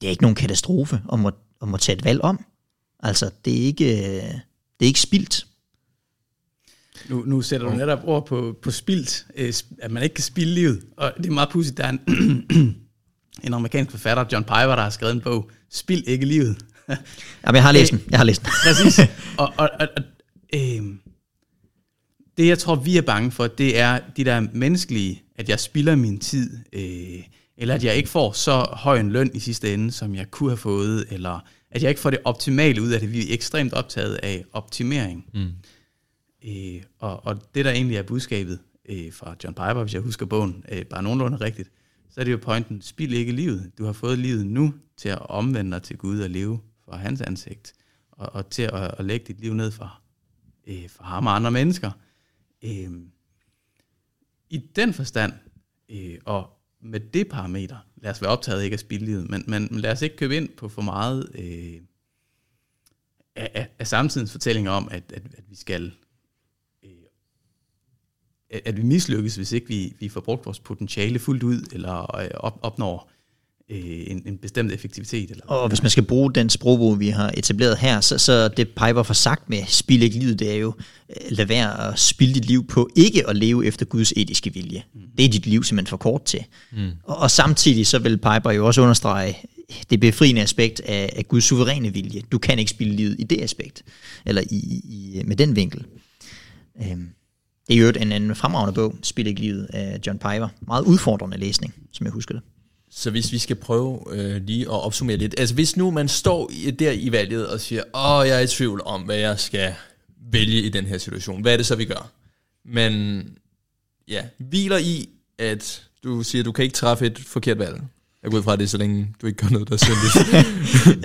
det er ikke nogen katastrofe at, om at tage et valg om. Altså, det er ikke, øh, det er ikke spildt. Nu, nu sætter du netop ord på, på spildt, øh, at man ikke kan spilde livet. Og det er meget pudsigt, der er en, en amerikansk forfatter, John Piper, der har skrevet en bog, Spild ikke livet. Jamen, jeg har læst den. Jeg har læst den. Præcis. Og, og, og, og øh, det, jeg tror, vi er bange for, det er de der menneskelige, at jeg spilder min tid, øh, eller at jeg ikke får så høj en løn i sidste ende, som jeg kunne have fået, eller at jeg ikke får det optimale ud af det. Vi er ekstremt optaget af optimering. Mm. Øh, og, og det, der egentlig er budskabet øh, fra John Piper, hvis jeg husker bogen øh, bare nogenlunde rigtigt, så er det jo pointen, spil ikke livet. Du har fået livet nu til at omvende dig til Gud og leve for hans ansigt, og, og til at, at lægge dit liv ned for, øh, for ham og andre mennesker. Øh, I den forstand, øh, og med det parameter, lad os være optaget ikke af spille men, men, men lad os ikke købe ind på for meget øh, af, af, af samtidens fortællinger om, at, at, at vi skal øh, at vi mislykkes, hvis ikke vi, vi får brugt vores potentiale fuldt ud, eller øh, op, opnår øh, en, en bestemt effektivitet. Eller, og hvis man skal bruge den sprogbrug, vi har etableret her, så, så det Piper får sagt med spil ikke livet, det er jo, øh, lad være at spille dit liv på ikke at leve efter Guds etiske vilje. Mm. Det er dit liv simpelthen for kort til. Mm. Og, og samtidig så vil Piper jo også understrege det befriende aspekt af, af Guds suveræne vilje. Du kan ikke spille livet i det aspekt, eller i, i, med den vinkel. Øhm. Det er jo en, en fremragende bog, Spil ikke livet af John Piver. Meget udfordrende læsning, som jeg husker det. Så hvis vi skal prøve øh, lige at opsummere lidt. Altså hvis nu man står der i valget og siger, åh, jeg er i tvivl om, hvad jeg skal vælge i den her situation. Hvad er det så, vi gør? Men ja, hviler i, at du siger, du kan ikke træffe et forkert valg. Jeg går ud fra det, så længe du ikke gør noget, der er syndigt.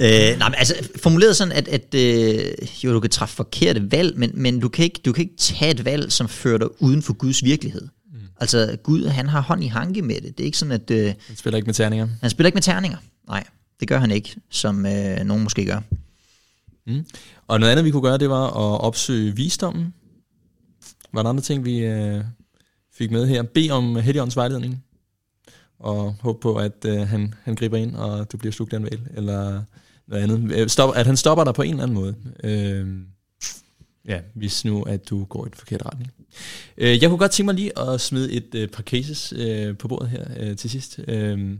øh, nej, men altså formuleret sådan, at, at øh, jo, du kan træffe forkerte valg, men, men du, kan ikke, du kan ikke tage et valg, som fører dig uden for Guds virkelighed. Altså Gud, han har hånd i hanke med det. Det er ikke sådan, at... Øh, han spiller ikke med terninger. Han spiller ikke med terninger. Nej, det gør han ikke, som øh, nogen måske gør. Mm. Og noget andet, vi kunne gøre, det var at opsøge visdommen. Var der andre ting, vi øh, fik med her? Be om Helligåndens vejledning og håbe på, at øh, han, han griber ind, og du bliver slugt af en valg, eller noget andet. Øh, stop, at han stopper dig på en eller anden måde. Øh, ja, hvis nu, at du går i den forkerte retning. Øh, jeg kunne godt tænke mig lige at smide et øh, par cases øh, på bordet her øh, til sidst, øh,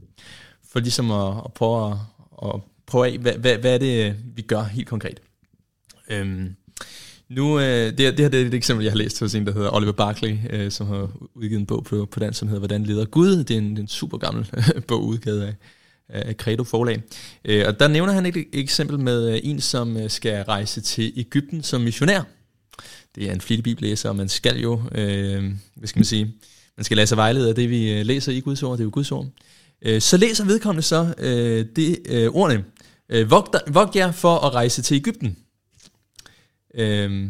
for ligesom at, at prøve at, at prøve af, hvad, hvad, hvad er det, vi gør helt konkret. Øh, nu, øh, det, det her det er et eksempel, jeg har læst hos en, der hedder Oliver Barkley, øh, som har udgivet en bog på, på dansk, som hedder Hvordan leder Gud. Det er en, det er en super gammel bog udgivet af, af Credo forlag. Øh, og der nævner han et, eksempel med øh, en, som øh, skal rejse til Ægypten som missionær det er en flittig bibellæser, og man skal jo, øh, hvad skal man sige, man skal lade sig vejlede af det, vi øh, læser i Guds ord, det er jo Guds ord. Øh, så læser vedkommende så øh, det øh, ordene, øh, vogt, vogt jer for at rejse til Ægypten. Øh,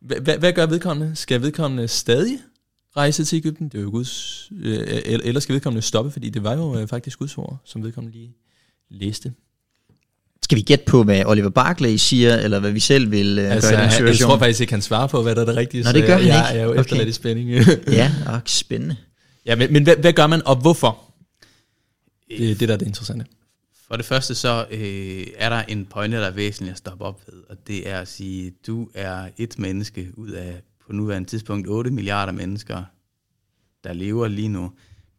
hvad, hvad gør vedkommende? Skal vedkommende stadig rejse til Ægypten? Det er jo Guds, øh, eller skal vedkommende stoppe, fordi det var jo øh, faktisk Guds ord, som vedkommende lige læste. Skal vi gætte på, hvad Oliver Barclay siger, eller hvad vi selv vil uh, altså, gøre i den situation? Jeg tror faktisk ikke, han svarer på, hvad der er det rigtige. Nå, det gør han jeg, ikke. Jeg er jo Okay. efterladt i spænding. ja, og spændende. ja, men, men hvad, hvad gør man, og hvorfor? Det er det, der er det interessante. For det første så øh, er der en pointe, der er væsentlig at stoppe op ved, og det er at sige, du er et menneske ud af på nuværende tidspunkt 8 milliarder mennesker, der lever lige nu.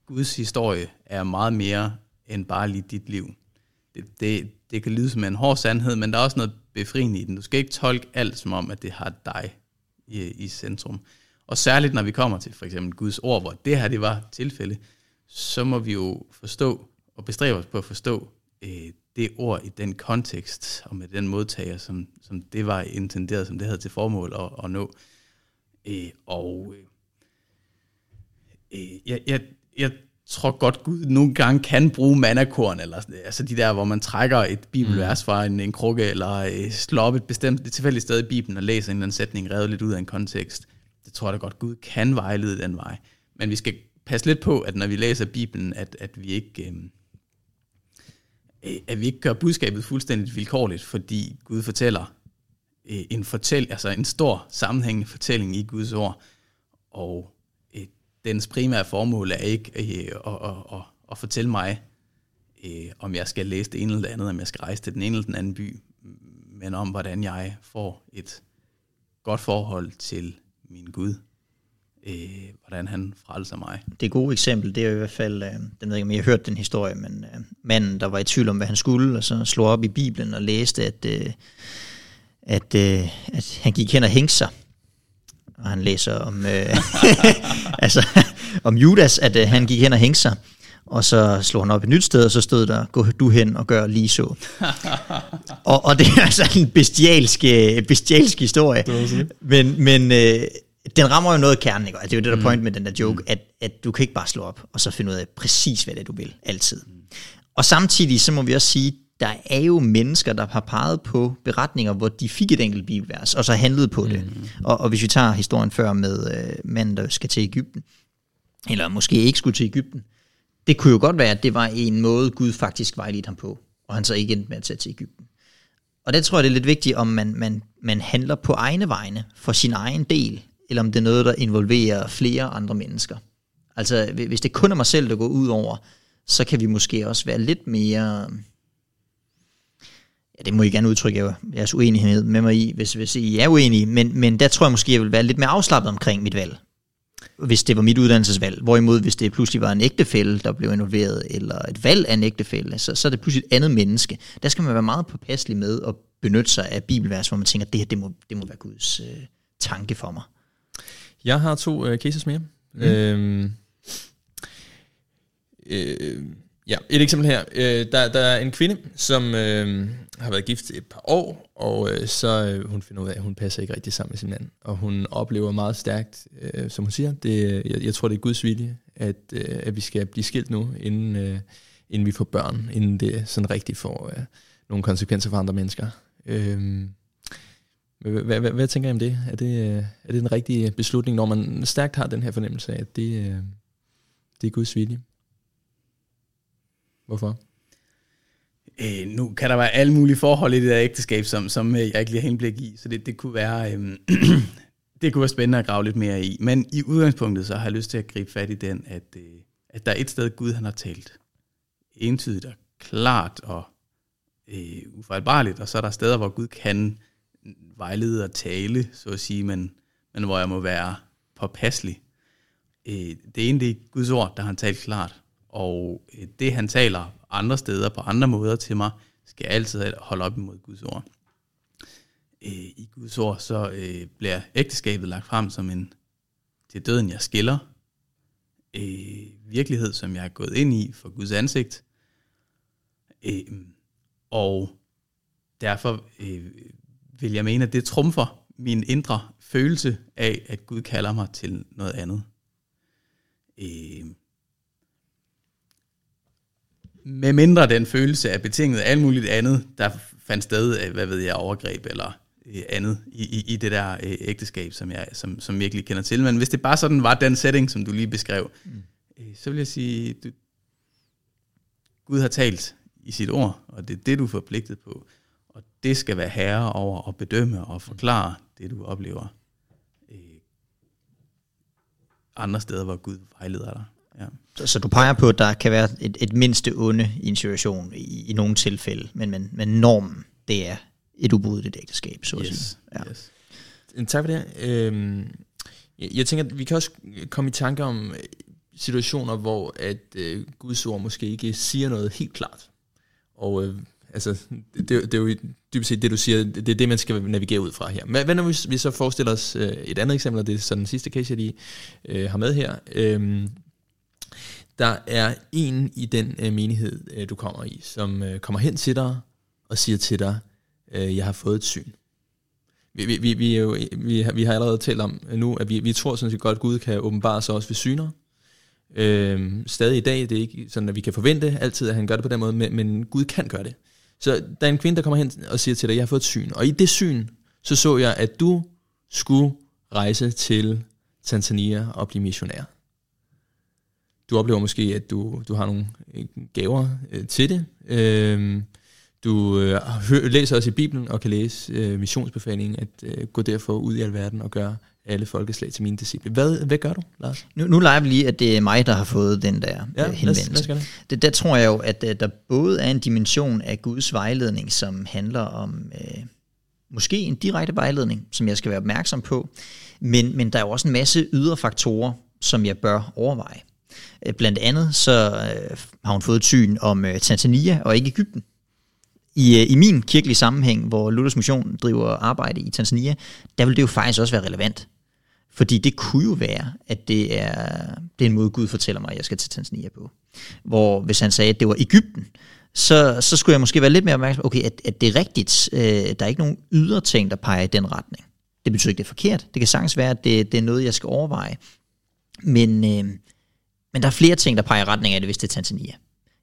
Guds historie er meget mere end bare lige dit liv. Det, det, kan lyde som en hård sandhed, men der er også noget befriende i den. Du skal ikke tolke alt som om, at det har dig i, i centrum. Og særligt når vi kommer til for eksempel Guds ord, hvor det her det var tilfælde, så må vi jo forstå og bestræbe os på at forstå øh, det ord i den kontekst og med den modtager, som, som det var intenderet, som det havde til formål at, at nå. Øh, og øh, øh jeg, jeg, jeg tror godt, Gud nogle gange kan bruge mannakorn, eller altså de der, hvor man trækker et bibelvers fra en, en krukke, eller øh, slår op et bestemt et tilfældigt sted i Bibelen og læser en eller anden sætning revet lidt ud af en kontekst. Det tror jeg da godt, Gud kan vejlede den vej. Men vi skal passe lidt på, at når vi læser Bibelen, at, at vi ikke... Øh, øh, at vi ikke gør budskabet fuldstændig vilkårligt, fordi Gud fortæller øh, en fortæl, altså en stor sammenhængende fortælling i Guds ord, og dens primære formål er ikke øh, at, at, at, at fortælle mig, øh, om jeg skal læse det ene eller det andet, om jeg skal rejse til den ene eller den anden by, men om hvordan jeg får et godt forhold til min Gud, øh, hvordan han frelser mig. Det gode eksempel, det er i hvert fald, øh, den ved jeg ikke, om I har hørt den historie, men øh, manden, der var i tvivl om, hvad han skulle, og så slog op i Bibelen og læste, at, øh, at, øh, at han gik hen og hængte sig. Og han læser om, øh, altså, om Judas, at øh, han gik hen og hængte sig. Og så slog han op et nyt sted, og så stod der, gå du hen og gør lige så. og, og det er altså en bestialsk, øh, bestialsk historie. Men, men øh, den rammer jo noget kernen, ikke? Og det er jo det, der er point med den der joke, at, at du kan ikke bare slå op, og så finde ud af præcis, hvad det er, du vil, altid. Og samtidig, så må vi også sige, der er jo mennesker, der har peget på beretninger, hvor de fik et enkelt bibelvers, og så handlede på det. Og, og hvis vi tager historien før med øh, manden, der skal til Ægypten, eller måske ikke skulle til Ægypten, det kunne jo godt være, at det var en måde, Gud faktisk vejledte ham på, og han så ikke endte med at tage til Ægypten. Og det tror jeg, det er lidt vigtigt, om man, man, man handler på egne vegne for sin egen del, eller om det er noget, der involverer flere andre mennesker. Altså, hvis det kun er mig selv, der går ud over, så kan vi måske også være lidt mere... Ja, det må I gerne udtrykke jer- jeres uenighed med mig i, hvis, hvis I er uenige, men, men der tror jeg måske, jeg vil være lidt mere afslappet omkring mit valg hvis det var mit uddannelsesvalg. Hvorimod, hvis det pludselig var en ægtefælle, der blev involveret, eller et valg af en ægtefælle, så, så er det pludselig et andet menneske. Der skal man være meget påpasselig med at benytte sig af bibelvers, hvor man tænker, det her, det må, det må være Guds øh, tanke for mig. Jeg har to øh, cases mere. Mm. Øhm, øh, ja, et eksempel her. Øh, der, der er en kvinde, som øh, har været gift et par år, og øh, så øh, hun finder ud af, at hun passer ikke rigtig sammen med sin mand. Og hun oplever meget stærkt, øh, som hun siger, det, øh, jeg, jeg tror, det er Guds vilje, at, øh, at vi skal blive skilt nu, inden, øh, inden vi får børn, inden det sådan rigtig får øh, nogle konsekvenser for andre mennesker. Øh, hvad, hvad, hvad, tænker I om det? Er, det? Øh, er det den rigtige beslutning, når man stærkt har den her fornemmelse af, at det, øh, det er Guds vilje? Hvorfor? Øh, nu kan der være alle mulige forhold i det der ægteskab, som, som øh, jeg ikke lige har indblik i, så det, det kunne være... Øh, det kunne være spændende at grave lidt mere i. Men i udgangspunktet, så har jeg lyst til at gribe fat i den, at, øh, at der er et sted, Gud han har talt entydigt og klart og øh, ufejlbarligt, og så er der steder, hvor Gud kan vejlede og tale, så at sige, men, men hvor jeg må være påpasselig. Øh, det ene, det er Guds ord, der han talt klart, og øh, det, han taler andre steder på andre måder til mig, skal jeg altid holde op imod Guds ord. Øh, I Guds ord, så øh, bliver ægteskabet lagt frem som en til døden, jeg skiller, øh, virkelighed, som jeg er gået ind i for Guds ansigt, øh, og derfor øh, vil jeg mene, at det trumfer min indre følelse af, at Gud kalder mig til noget andet. Øh, med mindre den følelse er betinget af alt muligt andet, der fandt sted af, hvad ved jeg, overgreb eller øh, andet i, i, i det der øh, ægteskab, som jeg som, som virkelig kender til. Men hvis det bare sådan var den setting, som du lige beskrev, mm. øh, så vil jeg sige, du, Gud har talt i sit ord, og det er det, du er forpligtet på. Og det skal være herre over at bedømme og forklare det, du oplever øh, andre steder, hvor Gud vejleder dig. Ja. Så, så du peger på, at der kan være et, et mindste onde i en situation i, i nogle tilfælde, men, men, men normen, det er et ubrudeligt ægteskab, så at Yes. sige. Ja. yes. Tak for det. Øhm, jeg, jeg tænker, at vi kan også komme i tanke om øh, situationer, hvor at øh, Guds ord måske ikke siger noget helt klart. Og øh, altså, det, det er jo dybest set det, du siger, det er det, man skal navigere ud fra her. Men hvad når vi, vi så forestiller os øh, et andet eksempel, og det er så den sidste case, jeg lige øh, har med her. Øhm, der er en i den øh, menighed, øh, du kommer i, som øh, kommer hen til dig og siger til dig, øh, jeg har fået et syn. Vi, vi, vi, vi, er jo, vi, har, vi har allerede talt om øh, nu, at vi, vi tror sådan set godt, at Gud kan åbenbare sig også ved syner. Øh, stadig i dag, det er ikke sådan, at vi kan forvente altid, at han gør det på den måde, men, men Gud kan gøre det. Så der er en kvinde, der kommer hen og siger til dig, jeg har fået et syn. Og i det syn, så så jeg, at du skulle rejse til Tanzania og blive missionær. Du oplever måske, at du, du har nogle øh, gaver øh, til det. Øhm, du øh, hø- læser også i Bibelen og kan læse øh, missionsbefalingen, at øh, gå derfor ud i alverden og gøre alle folkeslag til mine disciple. Hvad, hvad gør du, Lars? Nu, nu leger vi lige, at det er mig, der har fået den der ja, lad os, henvendelse. lad os gøre det. Det, der tror jeg jo, at øh, der både er en dimension af Guds vejledning, som handler om øh, måske en direkte vejledning, som jeg skal være opmærksom på, men, men der er jo også en masse ydre faktorer, som jeg bør overveje. Øh, blandt andet så øh, har hun fået syn om øh, Tanzania og ikke Ægypten. I, øh, I min kirkelige sammenhæng, hvor Luthers Mission driver arbejde i Tanzania, der vil det jo faktisk også være relevant. Fordi det kunne jo være, at det er, det er en måde, Gud fortæller mig, at jeg skal til Tanzania på. Hvor hvis han sagde, at det var Ægypten, så, så skulle jeg måske være lidt mere opmærksom på, okay, at, at det er rigtigt. Øh, der er ikke nogen ydre ting, der peger i den retning. Det betyder ikke, det er forkert. Det kan sagtens være, at det, det er noget, jeg skal overveje. Men, øh, men der er flere ting, der peger i retning af det, hvis det er Tanzania.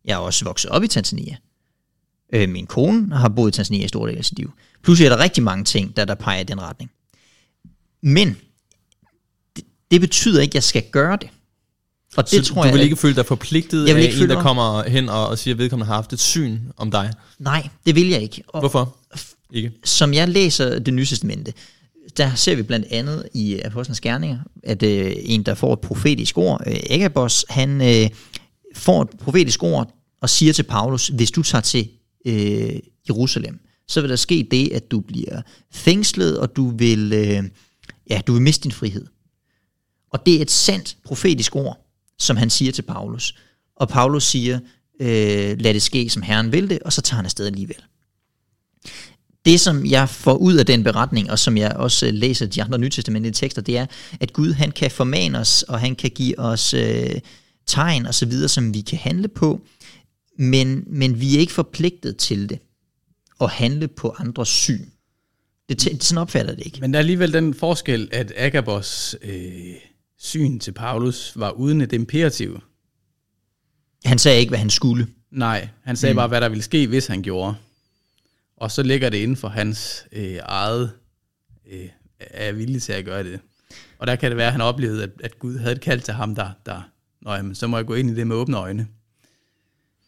Jeg er også vokset op i Tanzania. Øh, min kone har boet i Tanzania i store del af sit liv. Pludselig er der rigtig mange ting, der, der peger i den retning. Men det, det betyder ikke, at jeg skal gøre det. Og det så tror du jeg, vil ikke føle dig forpligtet Jeg vil af ikke en, føle der mig- kommer hen og, og siger, at vedkommende har haft et syn om dig? Nej, det vil jeg ikke. Og Hvorfor? Ikke? som jeg læser det nye testamente, der ser vi blandt andet i øh, Apostlenes Gerninger, at øh, en, der får et profetisk ord, øh, Agabos, han øh, får et profetisk ord og siger til Paulus, hvis du tager til øh, Jerusalem, så vil der ske det, at du bliver fængslet, og du vil, øh, ja, du vil miste din frihed. Og det er et sandt profetisk ord, som han siger til Paulus. Og Paulus siger, øh, lad det ske, som Herren vil det, og så tager han afsted alligevel det, som jeg får ud af den beretning, og som jeg også øh, læser de andre nytestamentlige tekster, det er, at Gud han kan formane os, og han kan give os øh, tegn og så videre, som vi kan handle på, men, men vi er ikke forpligtet til det, at handle på andres syn. Det, det sådan opfatter det ikke. Men der er alligevel den forskel, at Agabos øh, syn til Paulus var uden et imperativ. Han sagde ikke, hvad han skulle. Nej, han sagde mm. bare, hvad der ville ske, hvis han gjorde. Og så ligger det inden for hans øh, eget øh, er villig til at gøre det. Og der kan det være, at han oplevede, at, at Gud havde et kald til ham, der, der Nå, jamen, så må jeg gå ind i det med åbne øjne.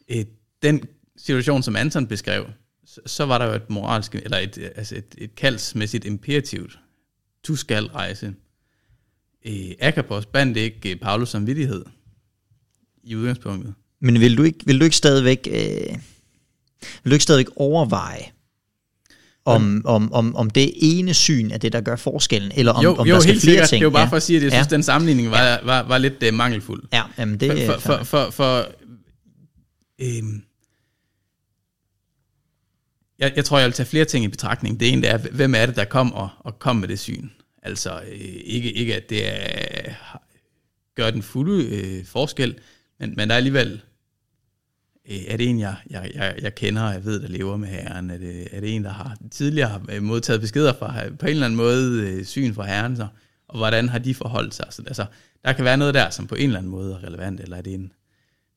Øh, den situation, som Anton beskrev, så, så var der jo et moralsk, eller et, altså et, et kaldsmæssigt imperativt. Du skal rejse. Øh, Akapos bandt ikke øh, Paulus samvittighed i udgangspunktet. Men vil du ikke, vil du ikke stadigvæk, øh, vil du ikke stadigvæk overveje, om, om, om, om det ene syn er det, der gør forskellen, eller om, jo, om jo, der skal helt flere sikkert. ting? Det er jo bare ja. for at sige, at jeg synes, ja. den sammenligning var, ja. var, var lidt uh, mangelfuld. Ja, jamen det For, for, for, for, for øhm, jeg, jeg tror, jeg vil tage flere ting i betragtning. Det ene det er, hvem er det, der kom og, og kom med det syn? Altså øh, ikke, ikke, at det er, gør den fulde øh, forskel, men, men der er alligevel Øh, er det en, jeg, jeg, jeg, jeg kender, og jeg ved, der lever med herren? Er det, er det en, der har tidligere har øh, modtaget beskeder fra, øh, på en eller anden måde, syn fra herren? Så, og hvordan har de forholdt sig? Så, altså, der kan være noget der, som på en eller anden måde er relevant, eller er det en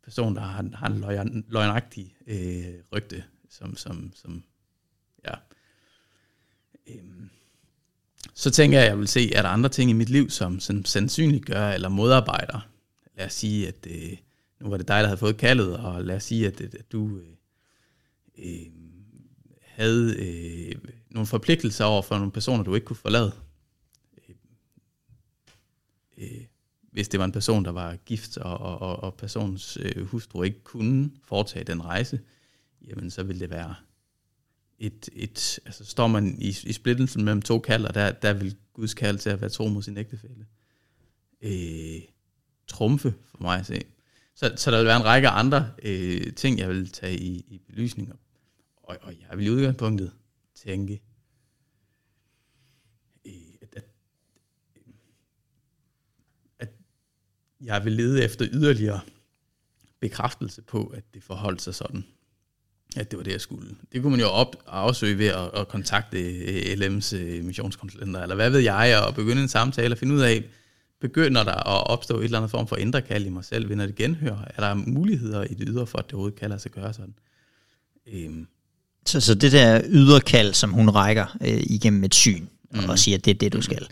person, der har, har en løgn, løgnagtig øh, rygte, som, som, som ja. Øhm, så tænker jeg, at jeg vil se, er der andre ting i mit liv, som, som sandsynligt gør eller modarbejder. Lad os sige, at øh, nu var det dig, der havde fået kaldet, og lad os sige, at, at du øh, øh, havde øh, nogle forpligtelser over for nogle personer, du ikke kunne forlade. Øh, øh, hvis det var en person, der var gift, og, og, og personens øh, hustru ikke kunne foretage den rejse, jamen så ville det være et, et altså står man i, i splittelsen mellem to kalder, der, der vil Guds kald til at være tro mod sin ægtefælle. Øh, trumfe for mig at se. Så, så der vil være en række andre øh, ting, jeg vil tage i, i belysning. Og, og jeg vil i udgangspunktet tænke, øh, at, at, at jeg vil lede efter yderligere bekræftelse på, at det forholdt sig sådan at det var det, jeg skulle. Det kunne man jo op, afsøge ved at, at kontakte øh, LM's øh, missionskonsulenter, eller hvad ved jeg, og begynde en samtale og finde ud af, begynder der at opstå et eller andet form for indre kald i mig selv, vinder det genhør? Er der muligheder i det ydre for, at det overhovedet kan lade sig gøre sådan? Øhm. Så, så det der ydre kald, som hun rækker øh, igennem et syn, mm. og siger, at det er det, du skal,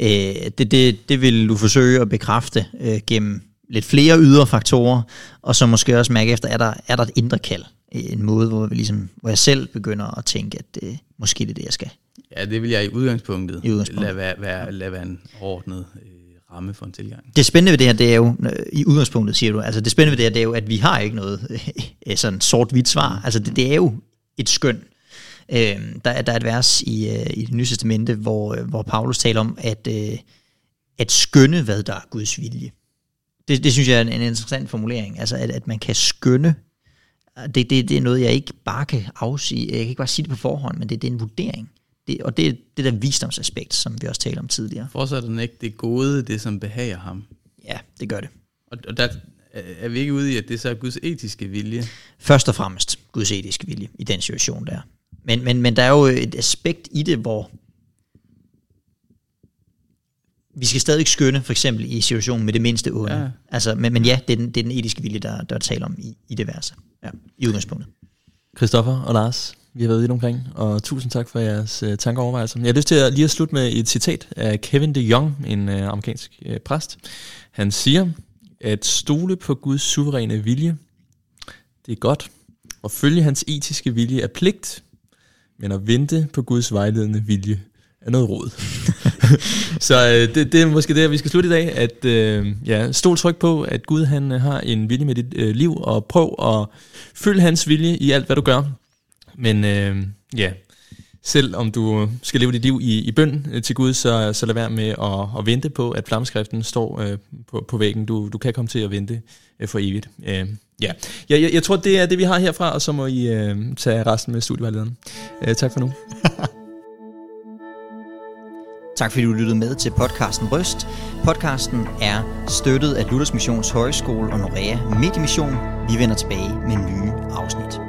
øh, det, det, det vil du forsøge at bekræfte øh, gennem lidt flere ydre faktorer, og så måske også mærke efter, er der, er der et indre kald? en måde, hvor, vi ligesom, hvor jeg selv begynder at tænke, at det, måske det er det, jeg skal. Ja, det vil jeg i udgangspunktet, I udgangspunktet. lade, være, være, lade være en ordnet øh, ramme for en tilgang. Det spændende ved det her, det er jo, øh, i udgangspunktet siger du, altså det spændende ved det her, det er jo, at vi har ikke noget øh, sådan sort-hvidt svar. Altså det, det er jo et skøn. Øh, der, der er et vers i, øh, i det nye testamente, hvor, øh, hvor Paulus taler om, at, øh, at skønne, hvad der er Guds vilje. Det, det synes jeg er en, en interessant formulering, altså at, at man kan skønne det, det, det er noget, jeg ikke bare kan afsige. Jeg kan ikke bare sige det på forhånd, men det, det er en vurdering. Det, og det er det der visdomsaspekt, som vi også talte om tidligere. Fortsætter den ikke det gode, det som behager ham? Ja, det gør det. Og, og der er vi ikke ude i, at det så er Guds etiske vilje? Først og fremmest Guds etiske vilje i den situation der. Men, men, men der er jo et aspekt i det, hvor vi skal stadig skønne, for eksempel i situationen med det mindste onde. Ja. Altså, men, men ja, det er, den, det er den etiske vilje, der, der er tale om i, i det værse. Ja, i udgangspunktet. Christoffer og Lars, vi har været vidt omkring, og tusind tak for jeres uh, tanker og overvejelser. Jeg har lyst til at lige at slutte med et citat af Kevin de Jong, en uh, amerikansk uh, præst. Han siger, at stole på Guds suveræne vilje, det er godt. og følge hans etiske vilje er pligt, men at vente på Guds vejledende vilje er noget råd. så øh, det, det er måske det, vi skal slutte i dag, at øh, ja, stol tryk på, at Gud han har en vilje med dit øh, liv, og prøv at følge hans vilje i alt, hvad du gør. Men øh, ja, selv om du skal leve dit liv i, i bøn øh, til Gud, så, så lad være med at, at vente på, at flammeskriften står øh, på, på væggen. Du, du kan komme til at vente øh, for evigt. Øh, ja, jeg, jeg, jeg tror, det er det, vi har herfra, og så må I øh, tage resten med studievejlederen. Øh, tak for nu. Tak fordi du lyttede med til podcasten Røst. Podcasten er støttet af Luthers Missions Højskole og Norea Mediemission. Vi vender tilbage med nye afsnit.